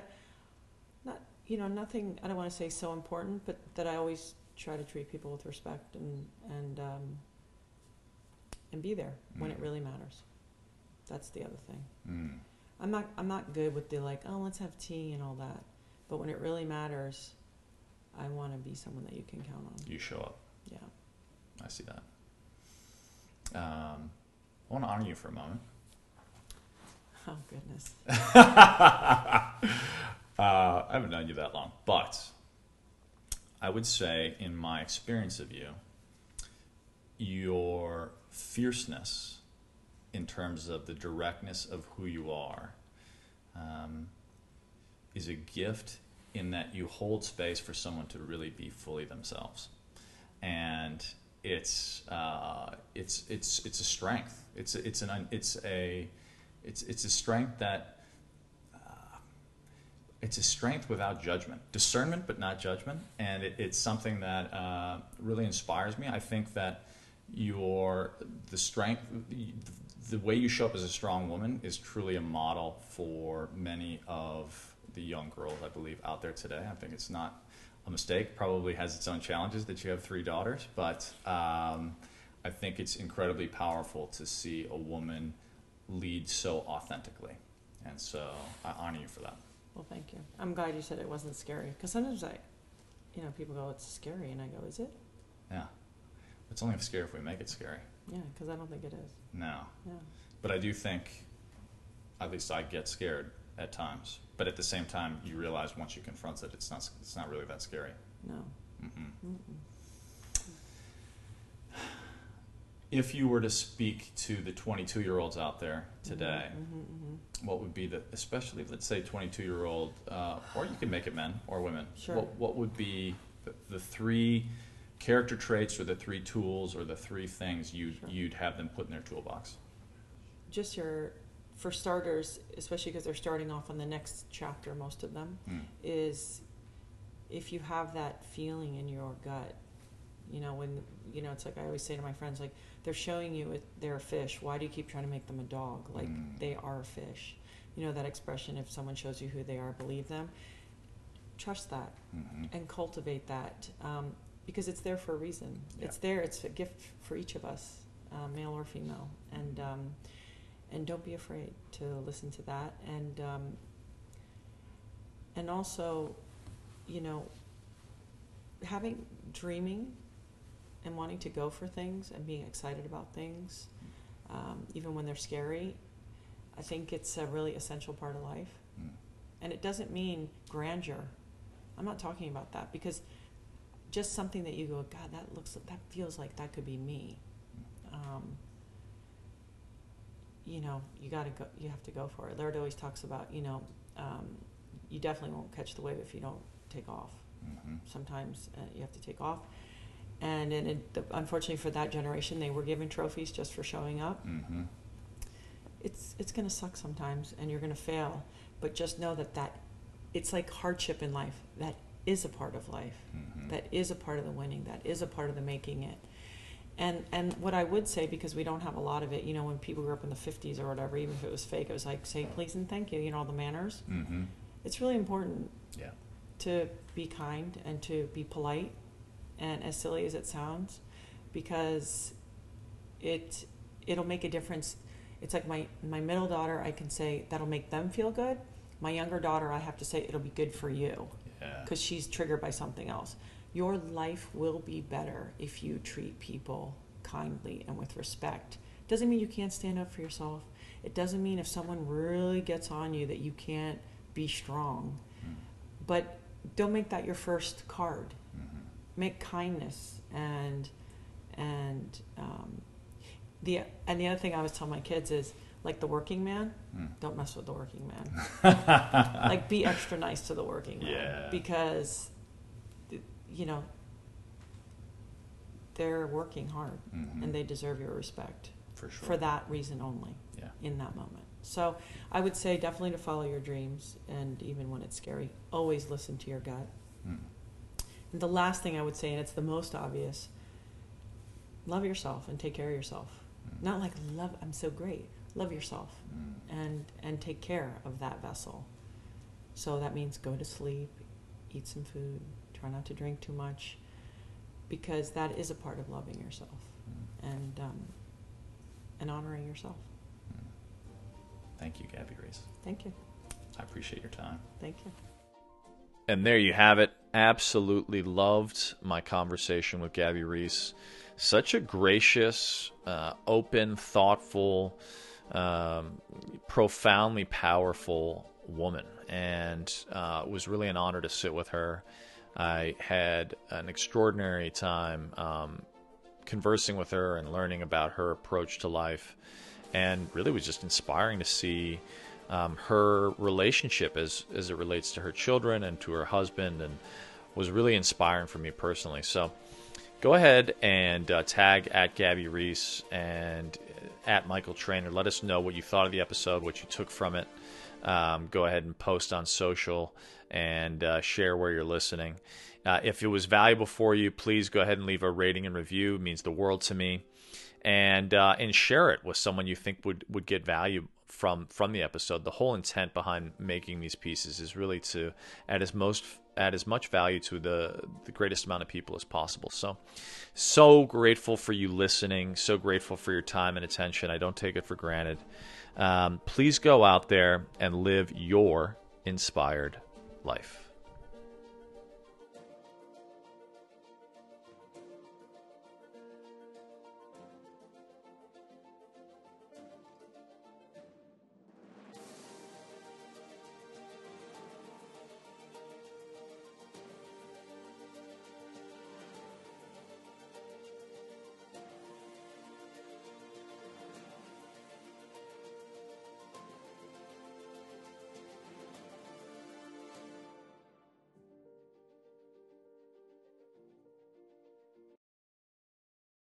Speaker 2: not you know nothing. I don't want to say so important, but that I always try to treat people with respect and and um, and be there when it
Speaker 1: Mm.
Speaker 2: really matters. That's the other thing.
Speaker 1: Mm.
Speaker 2: I'm not I'm not good with the like, oh, let's have tea and all that. But when it really matters, I want to be someone that you can count on.
Speaker 1: You show up.
Speaker 2: Yeah.
Speaker 1: I see that. Um, I want to honor you for a moment.
Speaker 2: Oh goodness.
Speaker 1: Uh, I haven't known you that long, but I would say, in my experience of you, your fierceness in terms of the directness of who you are um, is a gift in that you hold space for someone to really be fully themselves, and it's uh, it's it's it's a strength. It's it's an it's a it's it's a strength that it's a strength without judgment, discernment but not judgment, and it, it's something that uh, really inspires me. I think that your the strength, the way you show up as a strong woman, is truly a model for many of the young girls I believe out there today. I think it's not a mistake. Probably has its own challenges that you have three daughters, but um, I think it's incredibly powerful to see a woman lead so authentically, and so I honor you for that.
Speaker 2: Well, thank you. I'm glad you said it wasn't scary because sometimes I, you know, people go, it's scary, and I go, is it?
Speaker 1: Yeah. It's only scary if we make it scary.
Speaker 2: Yeah, because I don't think it is.
Speaker 1: No.
Speaker 2: Yeah.
Speaker 1: But I do think, at least I get scared at times. But at the same time, you realize once you confront it, it's not, it's not really that scary.
Speaker 2: No.
Speaker 1: Mm-mm.
Speaker 2: Mm-mm.
Speaker 1: If you were to speak to the 22 year olds out there today,
Speaker 2: Mhm, mhm,
Speaker 1: what would be the, especially let's say 22 year old, uh, or you can make it men or women,
Speaker 2: Sure.
Speaker 1: what, what would be the, the three character traits or the three tools or the three things you'd,
Speaker 2: Sure.
Speaker 1: you'd have them put in their toolbox?
Speaker 2: Just your, for starters, especially because they're starting off on the next chapter, most of them,
Speaker 1: Mm.
Speaker 2: is if you have that feeling in your gut, you know, when, you know, it's like I always say to my friends, like, they're showing you it, they're a fish. Why do you keep trying to make them a dog? Like,
Speaker 1: Mm.
Speaker 2: they are a fish. You know, that expression, if someone shows you who they are, believe them. Trust that
Speaker 1: hmm
Speaker 2: and cultivate that um, because it's there for a reason.
Speaker 1: Yeah.
Speaker 2: It's there. It's a gift for each of us, uh, male or female, and um, and don't be afraid to listen to that. And um, and also, you know, having dreaming and wanting to go for things and being excited about things, um, even when they're scary. I think it's a really essential part of life.
Speaker 1: Mm.
Speaker 2: And it doesn't mean grandeur. I'm not talking about that because just something that you go, God, that looks, that feels like that could be me. Um, you know, you got to go. You have to go for it. Laird always talks about, you know, um, you definitely won't catch the wave if you don't take off.
Speaker 1: hmm
Speaker 2: Sometimes uh, you have to take off. And, and it, the, unfortunately for that generation, they were given trophies just for showing up
Speaker 1: hmm
Speaker 2: it's it's going to suck sometimes and you're going to fail but just know that that it's like hardship in life that is a part of life. That is a part of the winning. That is a part of the making it. And and what I would say because we don't have a lot of it, you know, when people grew up in the '50s or whatever, even if it was fake, it was like say please and thank you, you know, all the manners.
Speaker 3: Mm-hmm.
Speaker 2: It's really important
Speaker 3: Yeah.
Speaker 2: to be kind and to be polite and as silly as it sounds because it it'll make a difference it's like my my middle daughter i can say that'll make them feel good my younger daughter i have to say it'll be good for you
Speaker 3: Yeah.
Speaker 2: because she's triggered by something else your life will be better if you treat people kindly and with respect. Doesn't mean you can't stand up for yourself. It doesn't mean if someone really gets on you that you can't be strong. Mm-hmm. But don't make that your first card. Mm-hmm. Make kindness and and um, the and the other thing I always tell my kids is like the working man, hmm. don't mess with the working man. like be extra nice to the working man.
Speaker 3: Yeah.
Speaker 2: because you know they're working hard
Speaker 3: Mhm.
Speaker 2: and they deserve your respect
Speaker 3: For sure.
Speaker 2: for that reason only
Speaker 3: Yeah.
Speaker 2: in that moment. So I would say definitely to follow your dreams, and even when it's scary, always listen to your gut.
Speaker 3: Mm.
Speaker 2: And the last thing I would say, and it's the most obvious, love yourself and take care of yourself.
Speaker 3: Mm.
Speaker 2: Not like love, I'm so great. Love yourself
Speaker 3: Mm.
Speaker 2: and and take care of that vessel. So that means go to sleep, eat some food, try not to drink too much, because that is a part of loving yourself
Speaker 3: Mm.
Speaker 2: and um, and honoring yourself.
Speaker 3: Thank you, Gabby Reece.
Speaker 2: Thank you.
Speaker 3: I appreciate your time.
Speaker 2: Thank you.
Speaker 1: And there you have it. Absolutely loved my conversation with Gabby Reece. Such a gracious, uh, open, thoughtful, um, profoundly powerful woman. And uh, it was really an honor to sit with her. I had an extraordinary time um, conversing with her and learning about her approach to life. And really was just inspiring to see um, her relationship as, as it relates to her children and to her husband, and was really inspiring for me personally. So go ahead and uh, tag at Gabby Reece and at Michael Trainer. Let us know what you thought of the episode, what you took from it. Um, go ahead and post on social and uh, share where you're listening. Uh, if it was valuable for you, please go ahead and leave a rating and review. It means the world to me. And uh, and share it with someone you think would, would get value from from the episode. The whole intent behind making these pieces is really to add as most add as much value to the the greatest amount of people as possible. So so grateful for you listening. So grateful for your time and attention. I don't take it for granted. Um, please go out there and live your inspired life.